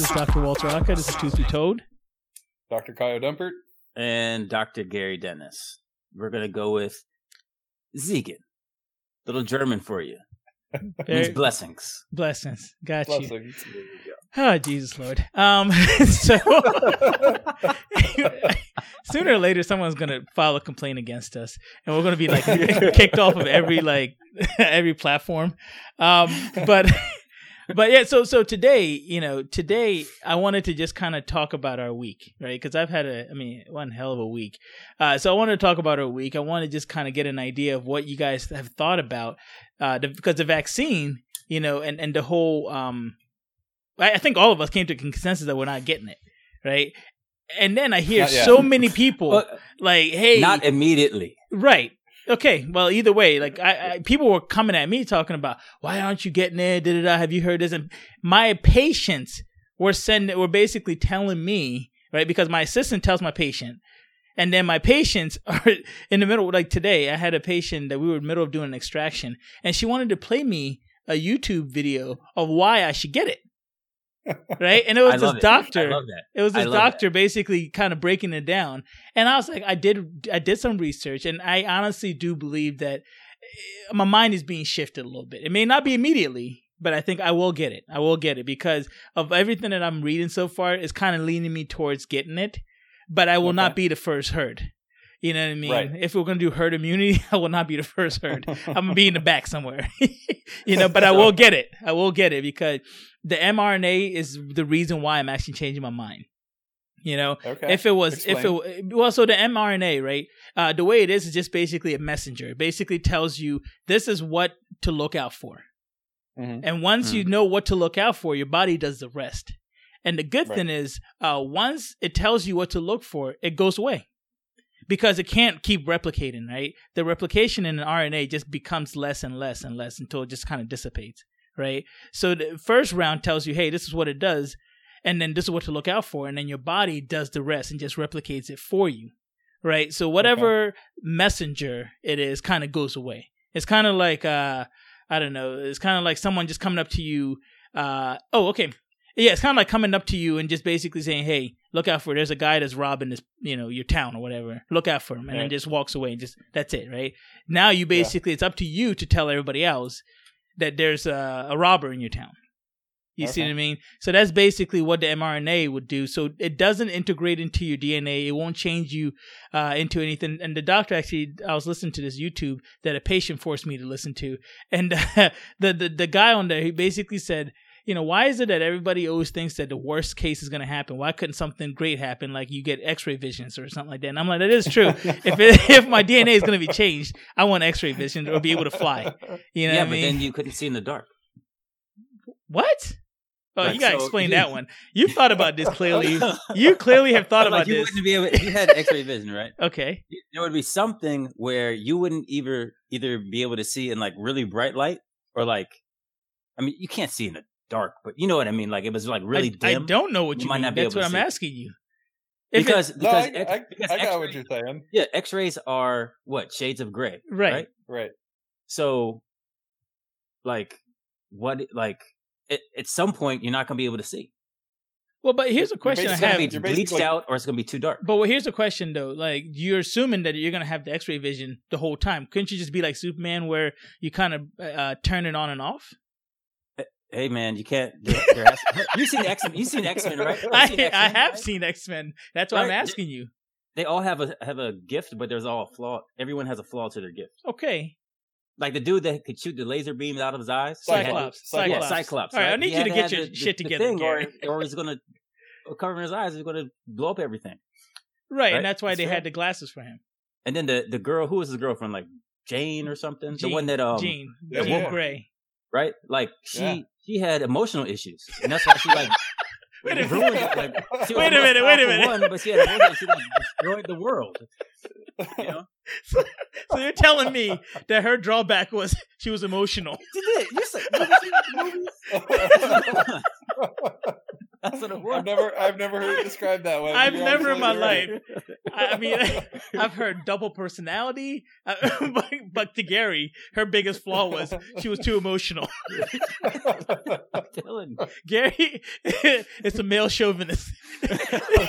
This is Dr. Walter Aka. This is Truth Toad. Dr. Kyle Dumpert. And Dr. Gary Dennis. We're going to go with Ziegen. Little German for you. Means blessings. Blessings. Got you. Oh, Jesus Lord. Um, so sooner or later, someone's gonna file a complaint against us, and we're gonna be like kicked off of every like every platform. Um, but but yeah, so so today, you know, today I wanted to just kind of talk about our week, right? Because I've had a, I mean, one hell of a week. Uh, so I wanted to talk about our week. I want to just kind of get an idea of what you guys have thought about, uh, the, because the vaccine, you know, and and the whole um I I think all of us came to a consensus that we're not getting it, right? And then I hear so many people Well, like, "Hey, not immediately. right, okay, well, either way, like I, I people were coming at me talking about why aren't you getting it? Da da da. Have you heard this? And my patients were sending, were basically telling me, right, because my assistant tells my patient, and then my patients are in the middle. Like today, I had a patient that we were in the middle of doing an extraction, and she wanted to play me a YouTube video of why I should get it. Right, and it was this it. doctor. That. It was this doctor basically kind of breaking it down, and I was like, I did, I did some research, and I honestly do believe that eh, my mind is being shifted a little bit. It may not be immediately, but I think I will get it. I will get it because of everything that I'm reading so far is kind of leaning me towards getting it, but I will not be the first herd. You know what I mean? Right. If we're gonna do herd immunity, I will not be the first herd. I'm gonna be in the back somewhere. you know, but I will get it. I will get it because the mRNA is the reason why I'm actually changing my mind. You know, Okay. if it was if it well so the mrna right? Uh the way it is is just basically a messenger. It basically tells you this is what to look out for. Mhm. and once you know what to look out for your body does the rest. And the good Right. thing is uh once it tells you what to look for it goes away. Because it can't keep replicating right? The replication in an rna just becomes less and less and less until it just kind of dissipates right? So the first round tells you hey this is what it does and then this is what to look out for and then your body does the rest and just replicates it for you right? So whatever messenger it is kind of goes away. It's kind of like uh i don't know it's kind of like someone just coming up to you uh oh okay. Yeah it's kind of like coming up to you and just basically saying hey look out for there's a guy that's robbing this you know your town or whatever. Look out for him. And then just walks away and just that's it right? Now you basically it's up to you to tell everybody else that there's a, a robber in your town you see what I mean? So that's basically what the mRNA would do. So it doesn't integrate into your DNA. It won't change you uh, into anything. And the doctor actually, I was listening to this YouTube that a patient forced me to listen to, and the the the guy on there he basically said, you know, why is it that everybody always thinks that the worst case is going to happen? Why couldn't something great happen, like you get X-ray visions or something like that? And I'm like, that is true. if it, if my DNA is going to be changed, I want X-ray vision or be able to fly. You know yeah, what I but mean? then you couldn't see in the dark. What? Oh, Right, you gotta so explain you- that one. You thought about this clearly. You clearly have thought like about you this. wouldn't be able. You had X-ray vision, right? Okay. There would be something where you wouldn't either either be able to see in like really bright light or like, I mean, you can't see in the dark, but you know what I mean. Like it was like really I, dim. I don't know what You you, might mean. not be That's able what to I'm see. asking you. If it- because No, because, I, X- I, because I got what you're saying. yeah, X-rays are what shades of gray, right. right? Right. So, like, what like at, at some point you're not gonna be able to see. Well, but here's a You're question I It's gonna have. be bleached basically- out or it's gonna be too dark. But well, here's a question though. Like you're assuming that you're gonna have the X-ray vision the whole time. Couldn't you just be like Superman, where you kind of uh, turn it on and off? Hey man, you can't. There, there has, you've seen X Men? You seen X Men, right? I, seen I X-Men, have right? seen X Men. That's why I'm asking you. They all have a have a gift, but there's all a flaw. Everyone has a flaw to their gift. Okay. Like the dude that could shoot the laser beams out of his eyes. he had- Cyclops. Cyclops. Yeah, Cyclops. Cyclops. All right, I need He you to get your the- shit the together, thing, or, Gary. or he's gonna cover his eyes. He's gonna blow up everything. Right, Right. and that's why That's they fair. had the glasses for him. And then the the girl, who was his girlfriend? Like Jane or something. Jean, the one that um Jean, Yeah, Jean yeah. Right? Like she Yeah. she had emotional issues, and that's why she like Wait a ruined minute. it. Like, she Wait a minute, wait a minute. One, but she had emotions. She like destroyed the world. You know, So you're telling me that her drawback was she was emotional. she did. You said you ever seen the movies? That's what it was. I've never, I've never heard it described that way. I've You're never in my right. life. I mean, I've heard double personality, uh, but, but to Gary, her biggest flaw was she was too emotional. Dylan. Gary, it's a male chauvinist.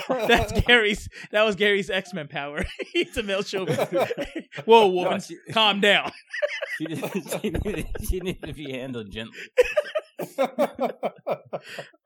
That's Gary's. That was Gary's X Men power. He's a male chauvinist. Whoa, woman, No, she, calm down. she, she, needed, she needed to be handled gently.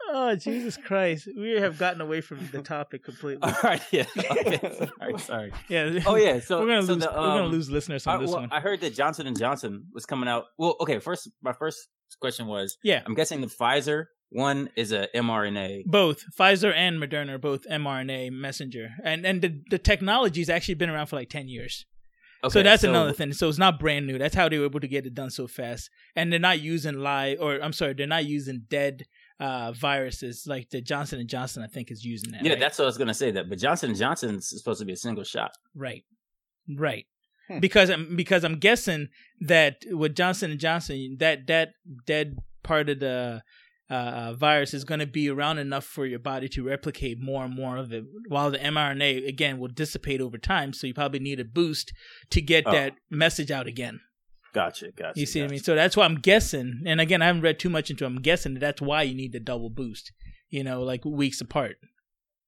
Oh Jesus Christ, we have gotten away from the topic completely. All right, yeah. Okay, sorry, sorry. Yeah. Oh yeah, so we're gonna so lose. the, we're gonna um, lose listeners on I, this well, one. I heard that Johnson and Johnson was coming out. Well, okay. First, my first question was: yeah, I'm guessing the Pfizer one is a mRNA. both Pfizer and Moderna are both mRNA messenger, and and the the technology's actually been around for like ten years. Okay, so that's another thing. So it's not brand new. That's how they were able to get it done so fast. And they're not using live, or I'm sorry, they're not using dead uh, viruses like the Johnson and Johnson. I think is using that. Yeah, right? that's what I was gonna say. That, but Johnson and Johnson's supposed to be a single shot. right, right. Hmm. Because I'm because I'm guessing that with Johnson and Johnson, that that dead part of the uh, virus is going to be around enough for your body to replicate more and more of it, while the mRNA again will dissipate over time. So you probably need a boost to get Oh. that message out again. Gotcha, gotcha. You see what I mean? So that's why I'm guessing. And again, I haven't read too much into it. I'm guessing that that's why you need the double boost, you know, like weeks apart.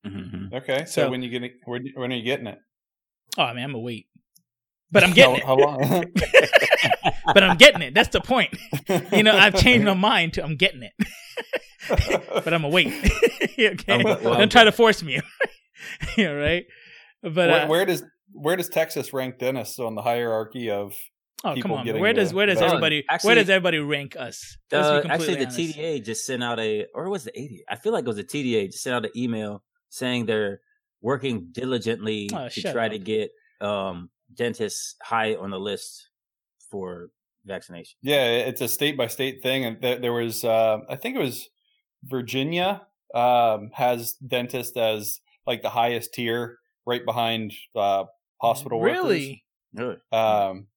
Mhm. okay, so, So- when you getting when, when are you getting it? Oh, man, I'm going to wait. But I'm getting how, how long? it. But I'm getting it. That's the point. You know, I've changed my mind to I'm getting it. But I'm going to wait. okay? I'm go- well, I'm Don't try to force me. yeah, right? But where, uh, where does where does Texas rank dentists on the hierarchy of? oh, come on. Where does where does everybody Actually- where does everybody rank us? Uh, actually, the honest. TDA just sent out a, or was the ADA? I feel like it was the TDA just sent out an email saying they're working diligently Oh, to try up. to get um, dentists high on the list for vaccination. Yeah, it's a state by state thing, and there, there was uh, I think it was Virginia um, has dentist as like the highest tier, right behind uh, hospital workers. Really? Really? Um,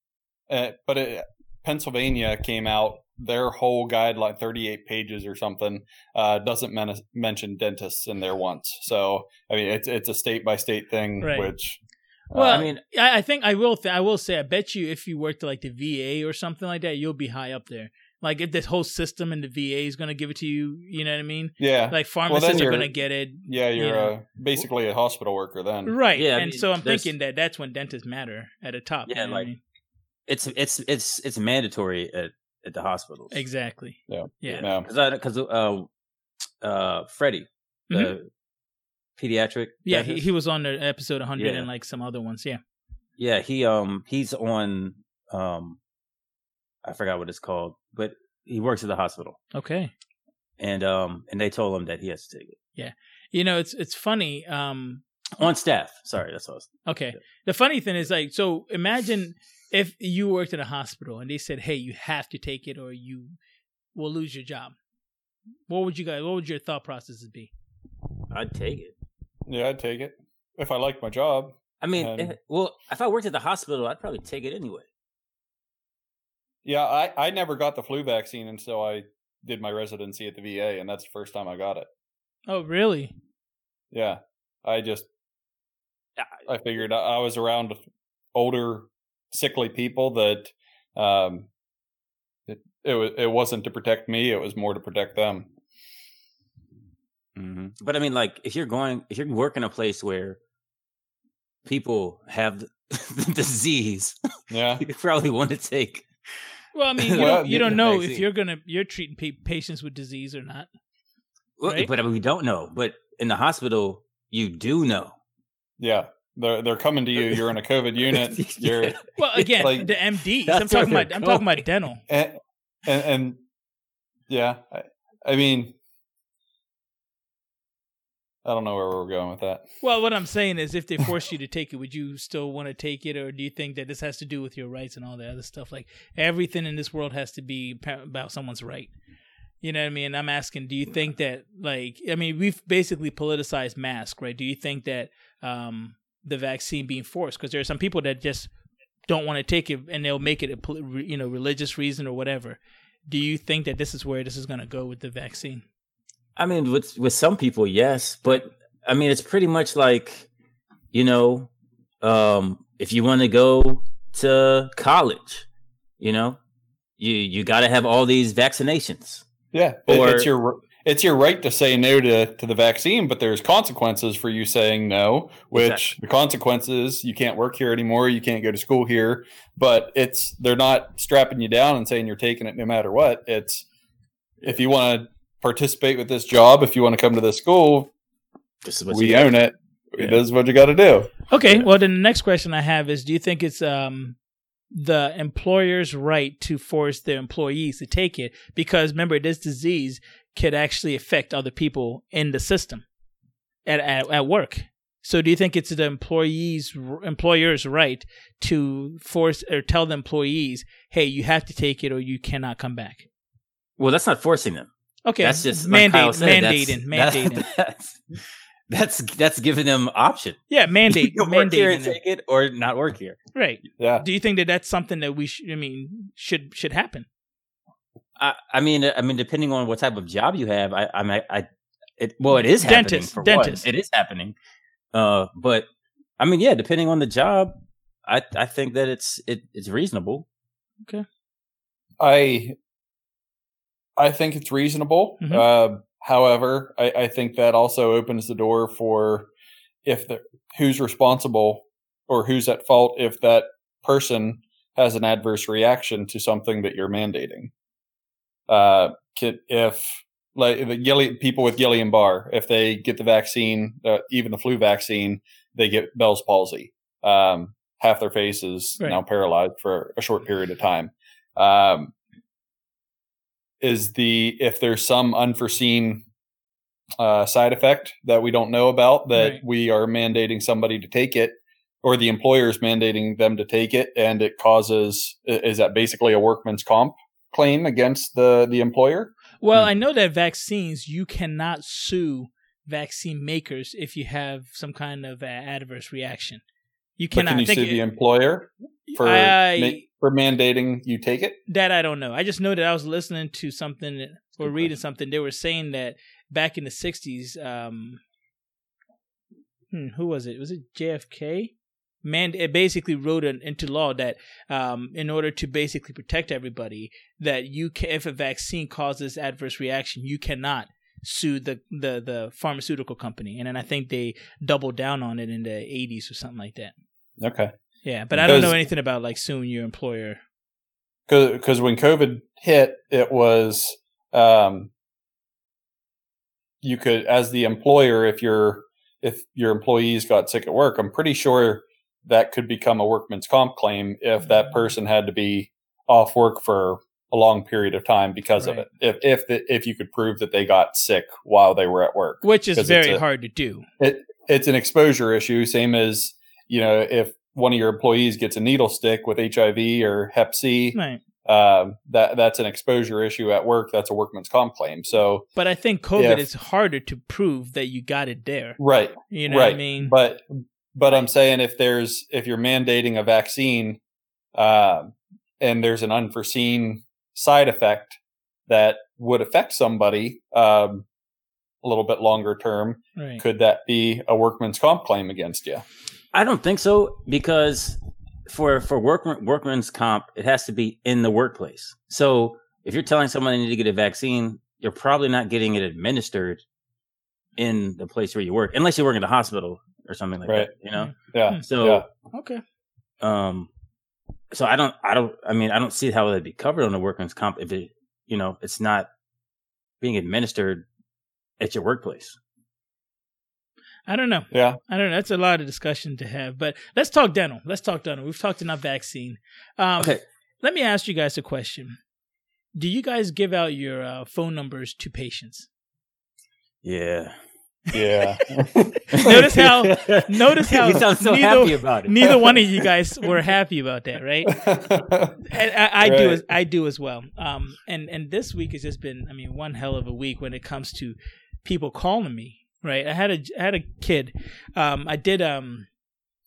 uh, but it, Pennsylvania came out their whole guideline, 38 pages or something, uh, doesn't men- mention dentists in there once. So I mean, it's it's a state by state thing, Right. which Well, I mean, I, I think I will. Th- I will say, I bet you, if you worked like the VA or something like that, you'll be high up there. Like if this whole system and the VA is going to give it to you, you know what I mean? yeah, Like pharmacists are you're- going to get it, yeah, you're you know. uh, basically a hospital worker then. right? Yeah, I and mean, so I'm there's- thinking that that's when dentists matter at the top. you Yeah, know what I like- mean? it's it's it's it's mandatory at, at the hospitals. exactly. Yeah. yeah, Yeah. Because because uh, uh, Freddie, the pediatric, yeah. He, he was on the episode 100 Yeah. and like some other ones. Yeah, yeah, he um he's on um, I forgot what it's called, but he works at the hospital, okay. and um and they told him that he has to take it Yeah. You know, it's it's funny. Um, on staff. Sorry, that's all. I was- Okay. The funny thing is, like, so imagine if you worked in a hospital and they said, "Hey, you have to take it, or you will lose your job." What would you guys? What would your thought processes be? I'd take it. Yeah, I'd take it if I liked my job. I mean, Um, eh, well, if I worked at the hospital, I'd probably take it anyway. Yeah, I, I never got the flu vaccine until I did my residency at the VA, and that's the first time I got it. Oh, really? Yeah, I just I figured I I was around older, sickly people that um, it it was it wasn't to protect me; it was more to protect them. Hmm But I mean, like, if you're going, if you're working a place where people have the, the disease, Yeah, you probably want to take. Well, I mean, you Well, don't, you don't know if you're gonna you're treating pa- patients with disease or not. Well, Right? But I mean, we don't know. But in the hospital, you do know. yeah. They're they're coming to you. You're in a COVID unit. You're Well, again, Like- the MDs. I'm talking about. I'm talking about dental. and and, and yeah. I, I mean, I don't know where we're going with that. Well, what I'm saying is, if they force you to take it, would you still want to take it, or do you think that this has to do with your rights and all that other stuff? Like everything in this world has to be about someone's right. You know what I mean? I'm asking, do you think that, like, I mean, we've basically politicized mask, right? Do you think that um, the vaccine being forced, because there are some people that just don't want to take it, and they'll make it a, you know, religious reason or whatever. Do you think that this is where this is going to go with the vaccine? I mean, with with some people, yes, but I mean, it's pretty much like, you know, Um, if you want to go to college, you know, you you got to have all these vaccinations. Yeah, Or- it's your it's your right to say no to, to the vaccine, but there's consequences for you saying no. Which Exactly. the consequences you can't work here anymore, you can't go to school here. But it's they're not strapping you down and saying you're taking it no matter what. It's if you want to participate with this job, if you want to come to this school, This is what we own it. Yeah. This is what you got to do. Okay. Yeah. Well, then the next question I have is: Do you think it's um the employer's right to force their employees to take it? Because remember, this disease could actually affect other people in the system at at, at work. So, do you think it's the employees employer's right to force or tell the employees, "Hey, you have to take it, or you cannot come back"? Well, that's not forcing them. Okay, That's just mandate, like Kyle said, mandating, that's- mandating. That's, that's that's giving them option. yeah, mandate, You can work here and take it, or not work here. Right. Yeah. Do you think that that's something that we should? I mean, should should happen? I, I mean, I mean, depending on what type of job you have, I, I, mean, I, it, well, it is happening. Dentist, for dentist. One. It is happening. Uh, but I mean, yeah, depending on the job, I, I think that it's, it, it's reasonable. Okay. I I think it's reasonable. Mhm. Uh, however, I, I think that also opens the door for if the who's responsible or who's at fault if that person has an adverse reaction to something that you're mandating. Uh, if like the Gilly, people with Guillain Barre, if they get the vaccine, uh, even the flu vaccine, they get Bell's palsy. Um, half their face is Right. now paralyzed for a short period of time. Um, is the if there's some unforeseen uh, side effect that we don't know about that Right. we are mandating somebody to take it or the employer is mandating them to take it and it causes is that basically a workman's comp claim against the the employer Well, Hmm. I know that vaccines you cannot sue vaccine makers if you have some kind of adverse reaction. You but can you think sue it- the employer for I, ma- for mandating you take it that I don't know. I just know that I was listening to something or Good reading question. something. They were saying that back in the '60s, um, hmm, who was it? Was it JFK? Man, it basically wrote an, into law that um, in order to basically protect everybody, that you can, if a vaccine causes adverse reaction, you cannot sue the, the the pharmaceutical company. And then I think they doubled down on it in the '80s or something like that. Okay Yeah, but I don't know anything about like suing your employer. because when COVID hit, it was um, you could as the employer if your if your employees got sick at work, I'm pretty sure that could become a workman's comp claim if that person had to be off work for a long period of time because of it. If if the, if you could prove that they got sick while they were at work, which is very a- hard to do. It, it's an exposure issue, same as you know if one of your employees gets a needle stick with HIV or Hep C, Right. um, that that's an exposure issue at work. That's a workman's comp claim. So But I think COVID If- is harder to prove that you got it there. right, You know right. what I mean? But but I'm saying if there's if you're mandating a vaccine, um, and there's an unforeseen side effect that would affect somebody um, a little bit longer term, right. could that be a workman's comp claim against you? I don't think so because for for work, workman's comp, it has to be in the workplace. So if you're telling someone they need to get a vaccine, you're probably not getting it administered in the place where you work, unless you work in the hospital or something like Right. that. You know. Yeah. So yeah. Okay. um, so I don't, I don't, I mean, I don't see how that'd be covered on the workman's comp if it, you know, it's not being administered at your workplace. I don't know. Yeah. I don't know. That's a lot of discussion to have. But let's talk dental. Let's talk dental. We've talked enough vaccine. Um, Okay. Let me ask you guys a question. Do you guys give out your uh, phone numbers to patients? Yeah. Yeah. Notice how- notice how you sound so neither- happy about it. Neither one of you guys were happy about that, right? And I, I do as I do as well. Um, and and this week has just been, I mean, one hell of a week when it comes to people calling me. Right, I had a I had a kid. Um, I did um,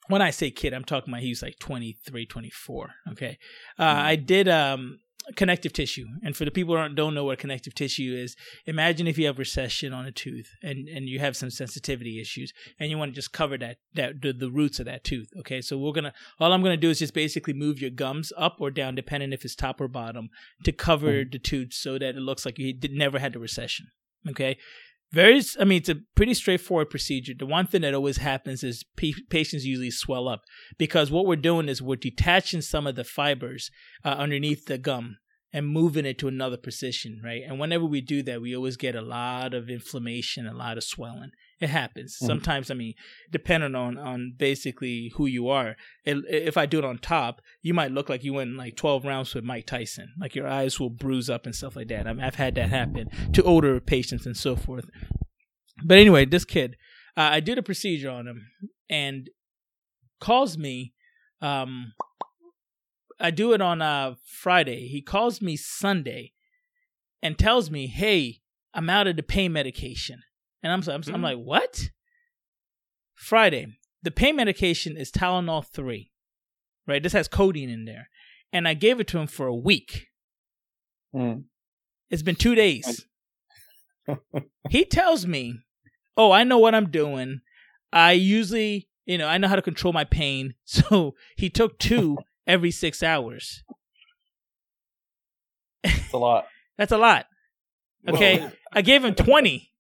when I say kid, I'm talking about he was like 23, 24. Okay, uh, I did um, connective tissue. And for the people who don't, don't know what connective tissue is, imagine if you have recession on a tooth and, and you have some sensitivity issues and you want to just cover that, that the, the roots of that tooth. Okay. So we're going to, all I'm going to do is just basically move your gums up or down, depending if it's top or bottom, to cover Mhm. the tooth so that it looks like you did, never had the recession. Okay. Very, I mean, it's a pretty straightforward procedure. The one thing that always happens is pa- patients usually swell up because what we're doing is we're detaching some of the fibers uh, underneath the gum and moving it to another position, right? And whenever we do that, we always get a lot of inflammation, a lot of swelling. It happens Mhm. sometimes. I mean, depending on on basically who you are. It, if I do it on top, you might look like you went like twelve rounds with Mike Tyson. Like your eyes will bruise up and stuff like that. I mean, I've had that happen to older patients and so forth. But anyway, this kid, uh, I did a procedure on him and calls me. Um, I do it on uh, Friday. He calls me Sunday and tells me, "Hey, I'm out of the pain medication." And I'm I'm, I'm Hmm. like, "What?" Friday. The pain medication is Tylenol 3. Right? This has codeine in there. And I gave it to him for a week. Mm. It's been 2 days. he tells me, "Oh, I know what I'm doing. I usually, you know, I know how to control my pain." So, he took 2 every 6 hours. It's a lot. That's a lot. Okay, Well, I gave him 20.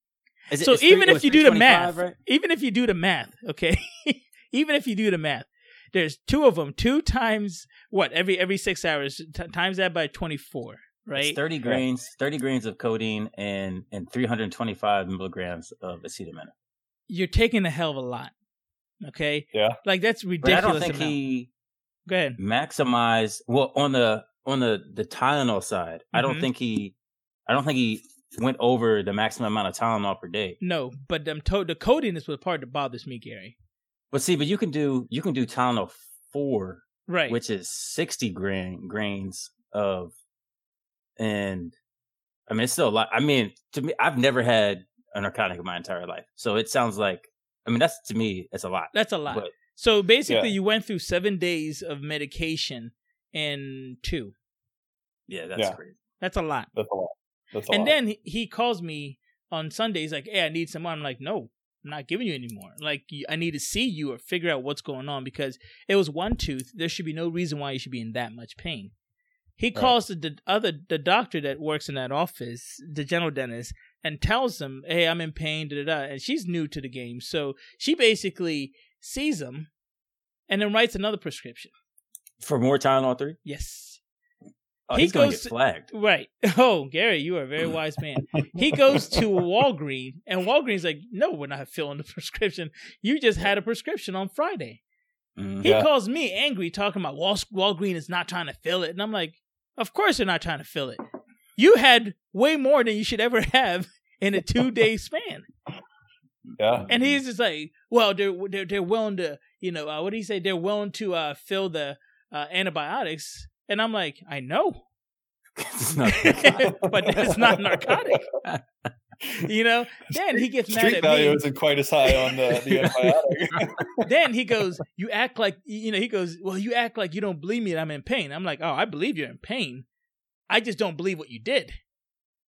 Is it- So it's three- even if you do the math, right? even if you do the math, okay, even if you do the math, there's two of them, two times what every every six hours, t- times that by twenty four, right? It's 30 grains, 30 grains of codeine and and 325 milligrams of acetaminophen. You're taking a hell of a lot, okay? Yeah. like that's But I ridiculous. don't think amount. he Go ahead. maximized well on the on the the Tylenol side. I don't Mhm. think he I don't think he went over the maximum amount of Tylenol per day. No, but to- the codeine is the part that bothers me, Gary. But see, but you can do you can do Tylenol four, Right. which is sixty grain grains of, and I mean it's still a lot. I mean, to me, I've never had a narcotic in my entire life, so it sounds like I mean that's to me it's a lot. that's a lot. But So basically, Yeah. you went through seven days of medication in two. yeah, that's Yeah. crazy. That's a lot. That's a lot. That's a and lot. then he, he calls me on Sundays like, "Hey, I need some more." I'm like, "No, I'm not giving you anymore. Like, I need to see you or figure out what's going on because it was one tooth. There should be no reason why you should be in that much pain." He Right. calls the, the other the doctor that works in that office, the general dentist, and tells him, "Hey, I'm in pain." Da da da. And she's new to the game, so she basically sees him, and then writes another prescription. For more Tylenol three, Yes. oh, He he's gonna get flagged. Right. Oh, Gary, you are a very wise man. He goes to Walgreens, and Walgreens like, no, we're not filling the prescription. You just had a prescription on Friday. Mhm. He calls me angry, talking about Wal- Walgreens is not trying to fill it, and I'm like, of course they're not trying to fill it. You had way more than you should ever have in a two day span, yeah. and he's just like, well, they're they're, they're willing to, you know, uh, what do you say? They're willing to uh, fill the uh, antibiotics, and I'm like, I know. But it's not narcotic. You know, then he gets mad Street at value me. isn't quite as high on the, the antibiotic. Then he goes, "You act like you know." He goes, "Well, you act like you don't believe me that I'm in pain." I'm like, "Oh, I believe you're in pain. I just don't believe what you did."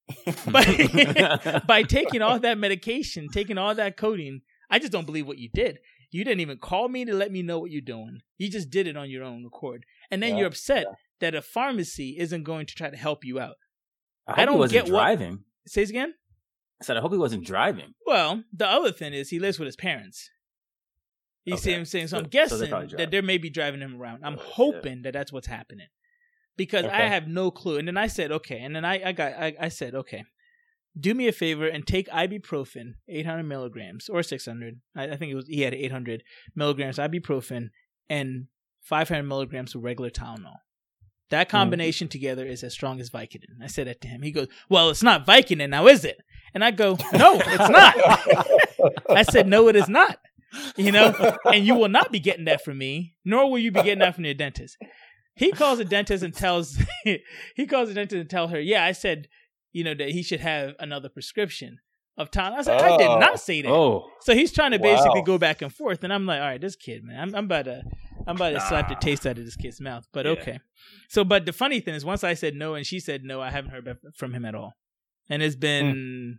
But by taking all that medication, taking all that codeine, I just don't believe what you did. You didn't even call me to let me know what you're doing. You just did it on your own accord, and then Yeah, you're upset that a pharmacy isn't going to try to help you out. I, I don't he wasn't get what- driving. Say it again. I said I hope he wasn't driving. Well, the other thing is he lives with his parents. You see what I'm saying? So, So- I'm so they're guessing probably that they may be driving him around. I'm Yeah. hoping that that's what's happening because I have no clue. And then I said, okay. And then I, I got, I, I said, okay, do me a favor and take ibuprofen, 800 milligrams or 600. I, I think it was he had 800 milligrams ibuprofen and 500 milligrams of regular Tylenol. That mm. combination together is as strong as Vicodin. I said that to him. He goes, "Well, it's not Vicodin now, is it?" And I go, "No, it's not." I said, "No, it is not." You know, and you will not be getting that from me, nor will you be getting that from your dentist. He calls the dentist and tells he calls the dentist and tell her, "Yeah, I said, you know, that he should have another prescription of Tylenol." I said, "I did Oh. not say that." Oh, So he's trying to basically Wow. go back and forth, and I'm like, "All right, this kid, man, I'm, I'm about to, I'm about to slap the taste out of this kid's mouth. But Yeah. okay. So, but the funny thing is, once I said no and she said no, I haven't heard from him at all, and it's been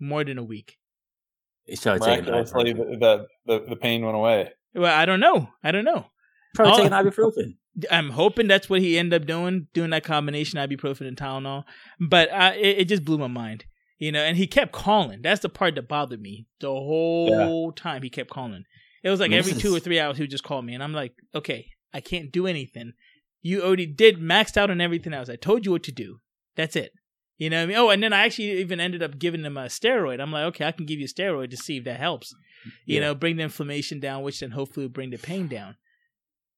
hmm. more than a week. He started taking Miraculously, ibuprofen. the, the the pain went away. Well, I don't know. I don't know. Probably Oh. taking ibuprofen. I'm hoping that's what he ended up doing, doing that combination ibuprofen and Tylenol. But I, it, it just blew my mind, you know. And he kept calling. That's the part that bothered me the whole time. He kept calling. It was like This every two or three hours he would just call me, and I'm like, okay, I can't do anything. You already did maxed out on everything else. I told you what to do. That's it. You know what I mean? Oh, and then I actually even ended up giving him a steroid. I'm like, okay, I can give you a steroid to see if that helps. You Yeah. know, bring the inflammation down, which then hopefully will bring the pain down.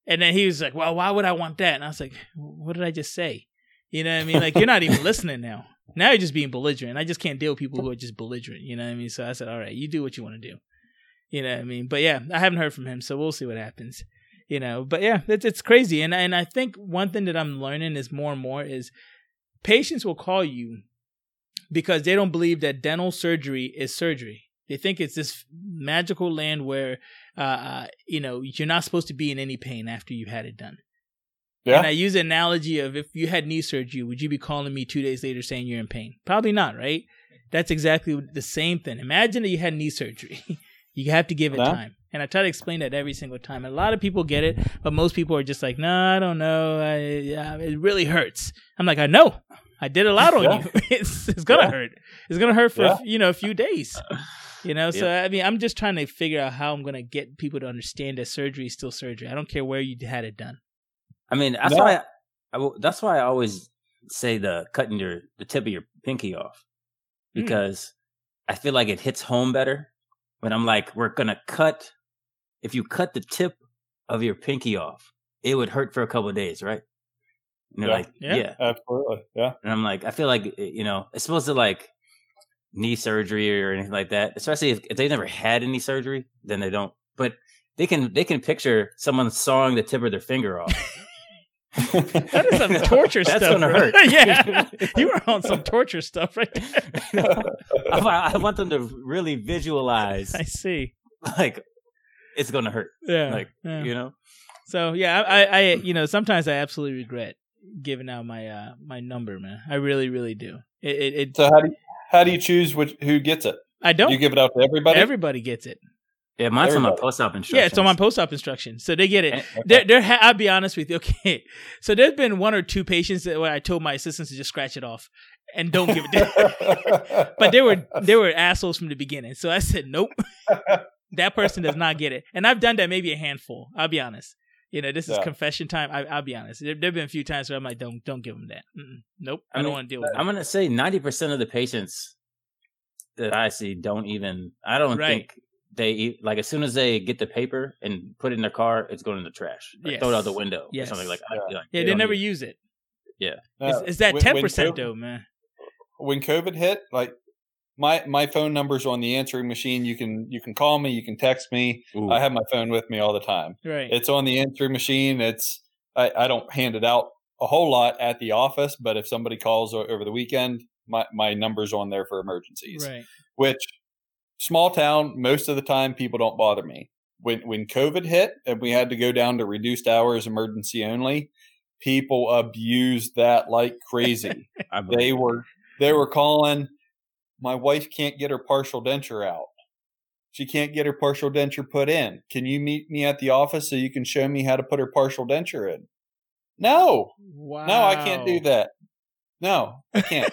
And then he was like, well, why would I want that? And I was like, what did I just say? You know what I mean? Like, you're not even listening now. Now you're just being belligerent. I just can't deal with people who are just belligerent. You know what I mean? So I said, all right, you do what you want to do. You know what I mean? But yeah, I haven't heard from him, so we'll see what happens. You know, but yeah, it's it's crazy. And and I think one thing that I'm learning is more and more is patients will call you because they don't believe that dental surgery is surgery. They think it's this magical land where, uh, uh, you know, you're not supposed to be in any pain after you've had it done. Yeah, And I use the analogy of if you had knee surgery, would you be calling me two days later saying you're in pain? Probably not, right? That's exactly the same thing. Imagine that you had knee surgery. you have to give it time. And I try to explain that every single time. And a lot of people get it, but most people are just like, no, I don't know. I, yeah, it really hurts. I'm like, I know. I did a lot on Yeah. you. It's, it's going to Yeah. hurt. It's going to hurt for, you know, a few days. You know, so I mean, I'm just trying to figure out how I'm going to get people to understand that surgery is still surgery. I don't care where you had it done. I mean, that's No. why I, I that's why I always say the cutting your the tip of your pinky off Mm. because I feel like it hits home better when I'm like, we're gonna cut. If you cut the tip of your pinky off, it would hurt for a couple of days, right? And they're Yeah. like, Yeah. yeah. absolutely. Yeah, And I'm like, I feel like eh, you know, it's supposed to like knee surgery or anything like that. Especially if, if they never had any surgery, then they don't. But they can they can picture someone sawing the tip of their finger off. That is some torture That's stuff. That's gonna bro. hurt. yeah, you were on some torture stuff right there. I, I want them to really visualize I see. like it's gonna hurt. Yeah, Like yeah. you know. So yeah, I, I, I, you know, sometimes I absolutely regret giving out my uh my number, man. I really, really do. It, it, it So how do you, how do you choose which who gets it? I Do don't. you give it out to everybody? Everybody gets it. Yeah, mine's on my post op instruction. Yeah, it's on my post-op instructions, so they get it. And- There, there. Ha- I'll be honest with you. Okay, so there's been one or two patients that where I told my assistants to just scratch it off and don't give it. but they were they were assholes from the beginning. So I said, nope, that person does not get it. And I've done that maybe a handful. I'll be honest. You know, this is Yeah. confession time. I, I'll be honest. There have been a few times where I'm like, don't don't give them that. Mm-mm. Nope, I, I don't want to deal with that. I'm that. gonna say ninety percent of the patients that I see don't even. I don't Right. think they like as soon as they get the paper and put it in their car, it's going in the trash. Like, Throw it out the window Yes. or something like. I- Yeah. like, Yeah, they they never even- use it. No, It's, it's that when- ten when percent COVID though, man. When COVID hit, like my my phone number's on the answering machine. You can you can call me, you can text me. Ooh. I have my phone with me all the time. Right. It's on the answering machine. It's I, I don't hand it out a whole lot at the office, but if somebody calls over the weekend, my my number's on there for emergencies. right. Which small town, most of the time people don't bother me. When when COVID hit and we had to go down to reduced hours, emergency only, people abused that like crazy. I believe they were they were calling. My wife can't get her partial denture out. She can't get her partial denture put in. Can you meet me at the office so you can show me how to put her partial denture in? No, Wow. no, I can't do that. No, I can't.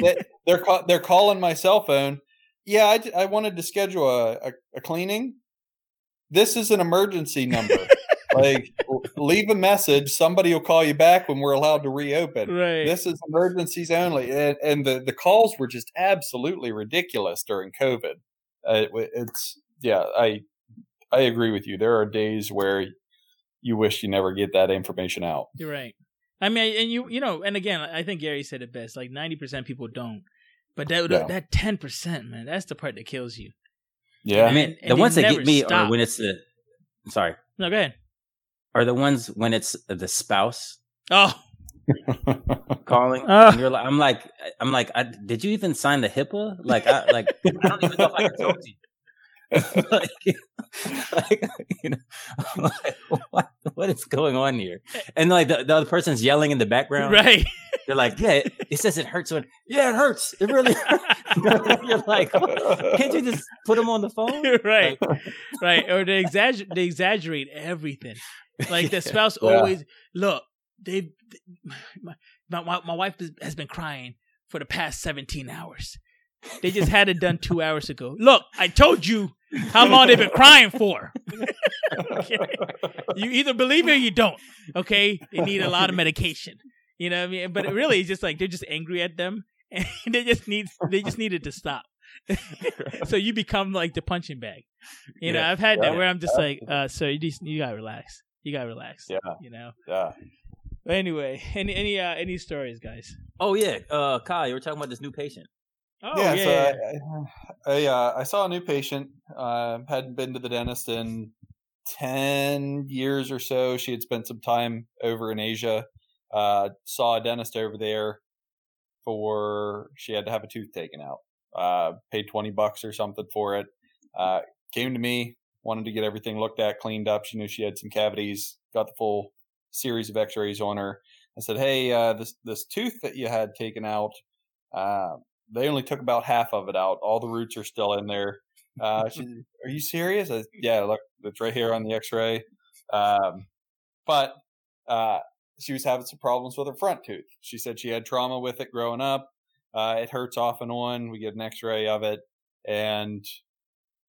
they, they're ca- they're calling my cell phone. Yeah, I, I wanted to schedule a, a, a cleaning. This is an emergency number. Like, leave a message. Somebody will call you back when we're allowed to reopen. Right. This is emergencies only, and, and the the calls were just absolutely ridiculous during COVID. Uh, it, it's yeah, I I agree with you. There are days where you wish you never get that information out. You're right. I mean, and you you know, and again, I think Gary said it best. Like ninety percent people don't, but that Yeah. that ten percent, man, that's the part that kills you. Yeah, I mean, and- and the ones that get me stop. are when it's the. Sorry. No, go ahead. Are the ones when it's the spouse Oh, calling? Ah. and you're like, I'm like, I'm like, I, did you even sign the HIPAA? Like, I like, I don't even know if I can talk to you. like, like, you know, like, what, what is going on here? And like the, the other person's yelling in the background. Right. They're like, yeah, it, it says it hurts. When, yeah, it hurts. It really hurts. You're like, can't you just put them on the phone? right. right. Or they exaggerate, they exaggerate everything. Like the spouse Yeah. always, look, they, my, my, my wife has been crying for the past 17 hours. They just had it done two hours ago. Look, I told you how long they've been crying for. Okay? You either believe me or you don't. Okay, they need a lot of medication. You know what I mean? But it really, it's just like they're just angry at them, and they just need they just needed to stop. so you become like the punching bag. You know, Yeah. I've had that where I'm just like, uh, so you just you gotta relax. You gotta relax. Yeah. You know. yeah. But anyway, any any uh any stories, guys? Oh yeah, uh, Kyle, you were talking about this new patient. Oh yeah, yeah, yeah, so I, I, uh, I saw a new patient. Uh, hadn't been to the dentist in ten years or so. She had spent some time over in Asia. Uh, saw a dentist over there for she had to have a tooth taken out. Uh, paid twenty bucks or something for it. Uh, came to me, wanted to get everything looked at, cleaned up. She knew she had some cavities. Got the full series of X-rays on her. I said, "Hey, uh, this this tooth that you had taken out." Uh, they only took about half of it out. All the roots are still in there. Uh, she, are you serious? I, yeah, look, it's right here on the X-ray. Um, but uh, she was having some problems with her front tooth. She said she had trauma with it growing up. Uh, it hurts off and on. We get an X-ray of it, and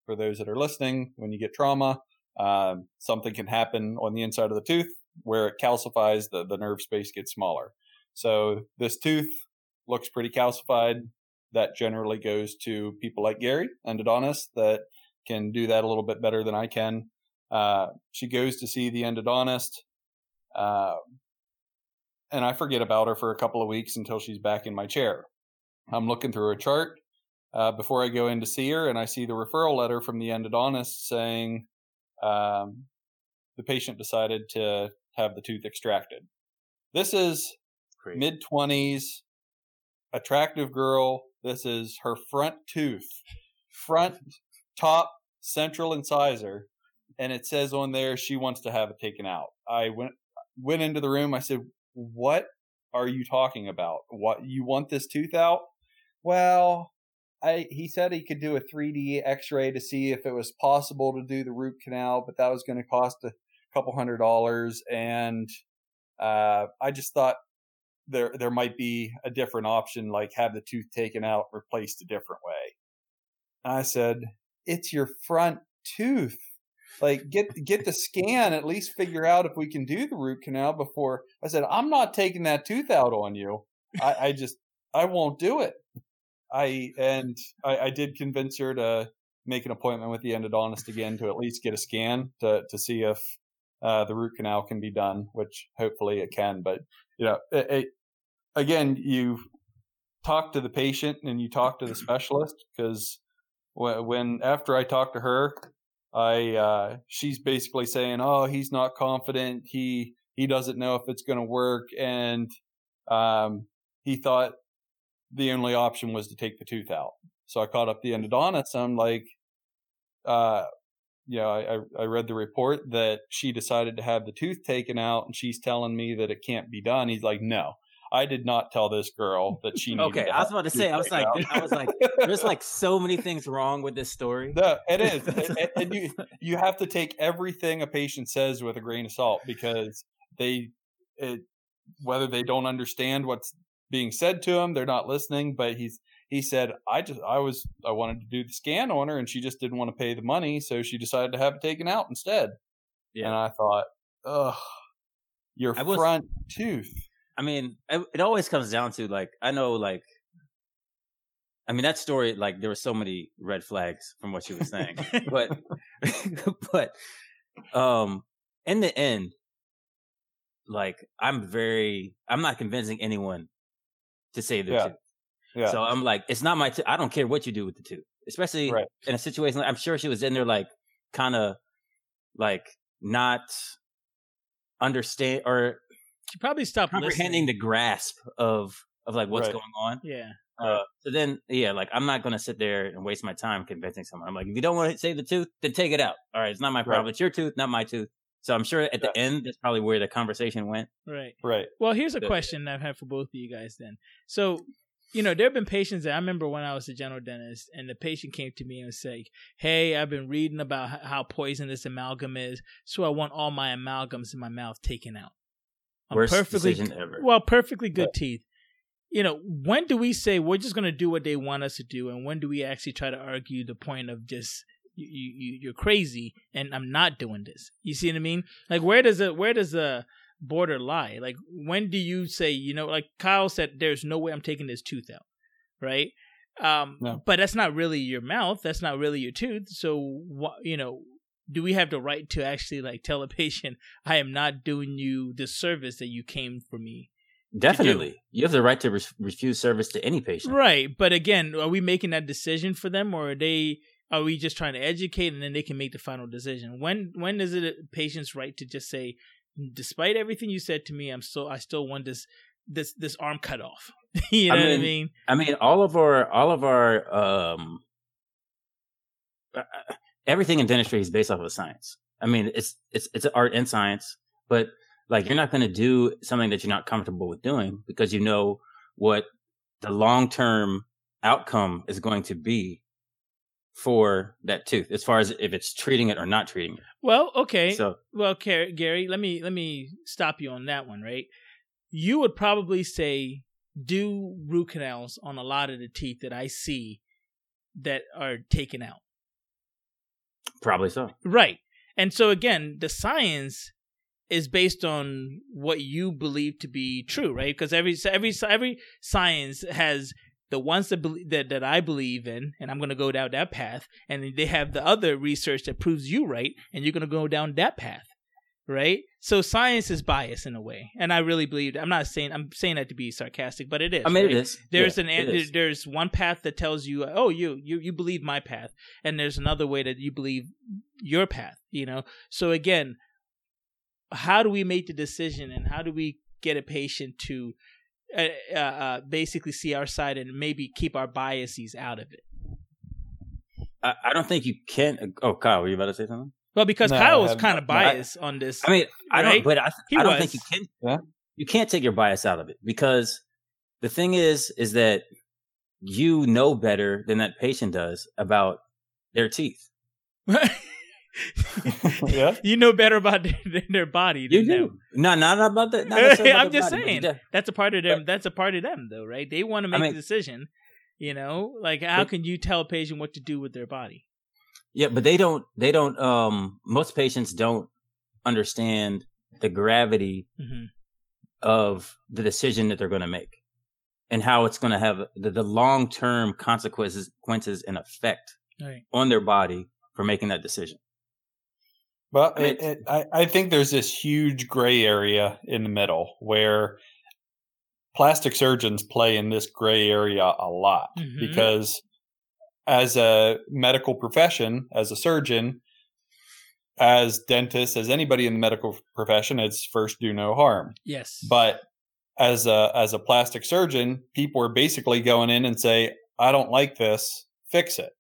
for those that are listening, when you get trauma, um, something can happen on the inside of the tooth where it calcifies. The the nerve space gets smaller. So this tooth looks pretty calcified that generally goes to people like Gary, endodontist, that can do that a little bit better than I can. Uh, she goes to see the endodontist, uh, and I forget about her for a couple of weeks until she's back in my chair. I'm looking through her chart uh, before I go in to see her, and I see the referral letter from the endodontist saying um, the patient decided to have the tooth extracted. This is mid 20s, attractive girl. This is her front tooth, front, top, central incisor, and it says on there she wants to have it taken out. I went went into the room. I said, "What are you talking about? What you want this tooth out?" Well, I he said he could do a 3D X-ray to see if it was possible to do the root canal, but that was going to cost a couple hundred dollars, and uh, I just thought there there might be a different option, like have the tooth taken out, replaced a different way. And I said, "It's your front tooth. Like get get the scan. At least figure out if we can do the root canal before." I said, "I'm not taking that tooth out on you. I, I just I won't do it." I and I, I did convince her to make an appointment with the endodontist again to at least get a scan to to see if uh, the root canal can be done, which hopefully it can. But you know, it, it, again, you talk to the patient and you talk to the specialist because when, when after I talked to her, I uh, she's basically saying, "Oh, he's not confident. He he doesn't know if it's going to work," and um, he thought the only option was to take the tooth out. So I called up the endodontist. I'm like, uh, you know, I, I- read the report that she decided to have the tooth taken out, and she's telling me that it can't be done. He's like, no, I did not tell this girl that she. needed Okay, I was about to say, I was like, out. I was like, there's like so many things wrong with this story. No, it is, and, and- and you you have to take everything a patient says with a grain of salt because they, it, whether they don't understand what's being said to them, they're not listening. But he's he said, I just I was I wanted to do the scan on her, and she just didn't want to pay the money, so she decided to have it taken out instead. Yeah. And I thought, ugh, your I was- front tooth. I mean, it, it always comes down to like I know like I mean that story like there were so many red flags from what she was saying. but but um in the end like I'm very I'm not convincing anyone to save the Yeah. tooth. Yeah, So I'm like it's not my tooth. I don't care what you do with the tooth. Especially Right. in a situation like I'm sure she was in there like kind of like not understand or She probably stopped comprehending listening. the grasp of of like what's Right. going on. Yeah. Uh, so then, yeah, like I'm not gonna sit there and waste my time convincing someone. I'm like, if you don't want to save the tooth, then take it out. All right, it's not my problem. Right. It's your tooth, not my tooth. So I'm sure at the end, that's probably where the conversation went. Right. Right. Well, here's a The- question I've had for both of you guys then. So, you know, there have been patients that I remember when I was a general dentist, and the patient came to me and was like, Hey, I've been reading about h- how poisonous amalgam is, so I want all my amalgams in my mouth taken out. I'm Worst perfectly decision ever. well, perfectly good teeth. You know, when do we say we're just going to do what they want us to do, and when do we actually try to argue the point of just you, you you're crazy and I'm not doing this? You see what I mean? Like, where does it where does the border lie? Like, when do you say you know? Like Kyle said, there's no way I'm taking this tooth out, right? Um, No. but that's not really your mouth. That's not really your tooth. So, what you know? Do we have the right to actually like tell a patient, I am not doing you the service that you came for me Definitely, you have the right to re- refuse service to any patient. Right, but again, are we making that decision for them, or are they? Are we just trying to educate, and then they can make the final decision? When when is it a patient's right to just say, despite everything you said to me, I'm still I still want this this this arm cut off. you know I what I mean, mean? I mean, all of our, all of our, um, uh, everything in dentistry is based off of science. I mean, it's it's it's art and science, but like you're not going to do something that you're not comfortable with doing because you know what the long term outcome is going to be for that tooth, as far as if it's treating it or not treating it. Well, okay. So well, Gary, let me let me stop you on that one. Right, you would probably say do root canals on a lot of the teeth that I see that are taken out. probably so. Right. And so again, the science is based on what you believe to be true, right? Because every every every science has the ones that believe, that that I believe in, and I'm going to go down that path, and then they have the other research that proves you right, and you're going to go down that path, right? So science is biased in a way, and I really believe. I'm not saying I'm saying that to be sarcastic, but it is. I mean, right? it is. There's Yeah, an it is. there's one path that tells you oh you you you believe my path and there's another way that you believe your path you know so again how do we make the decision and how do we get a patient to uh, uh, uh, basically see our side and maybe keep our biases out of it I, I don't think you can. Oh, Kyle, were you about to say something? well because No, Kyle was kind of no, I- biased on this I mean, I Right? don't, but I, He I don't was. think you can. Yeah. You can't take your bias out of it because the thing is, is that you know better than that patient does about their teeth. Yeah. you know better about their, their body You than them. No, not about that. Not necessarily about I'm just body, saying. that's a part of them. That's a part of them, though, right? They want to make mean- a decision. You know, like how But- can you tell a patient what to do with their body? Yeah, but they don't. They don't. Um, most patients don't understand the gravity hmm of the decision that they're going to make and how it's going to have the, the long term consequences consequences and effect Right. on their body for making that decision. Well, it, it, I, I think there's this huge gray area in the middle where plastic surgeons play in this gray area a lot Mhm. because as a medical profession, as a surgeon, as dentists, as anybody in the medical profession, it's first do no harm. Yes. But as a as a plastic surgeon, people are basically going in and say, "I don't like this, fix it,"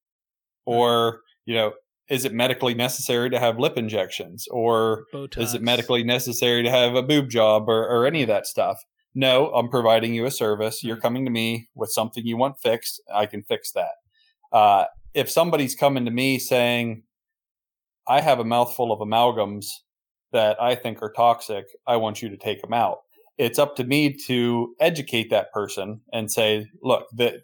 or you know, is it medically necessary to have lip injections, or Botox. is it medically necessary to have a boob job, or, or any of that stuff? No, I'm providing you a service. You're coming to me with something you want fixed. I can fix that. Uh, if somebody's coming to me saying, I have a mouthful of amalgams that I think are toxic. I want you to take them out. It's up to me to educate that person and say, look, that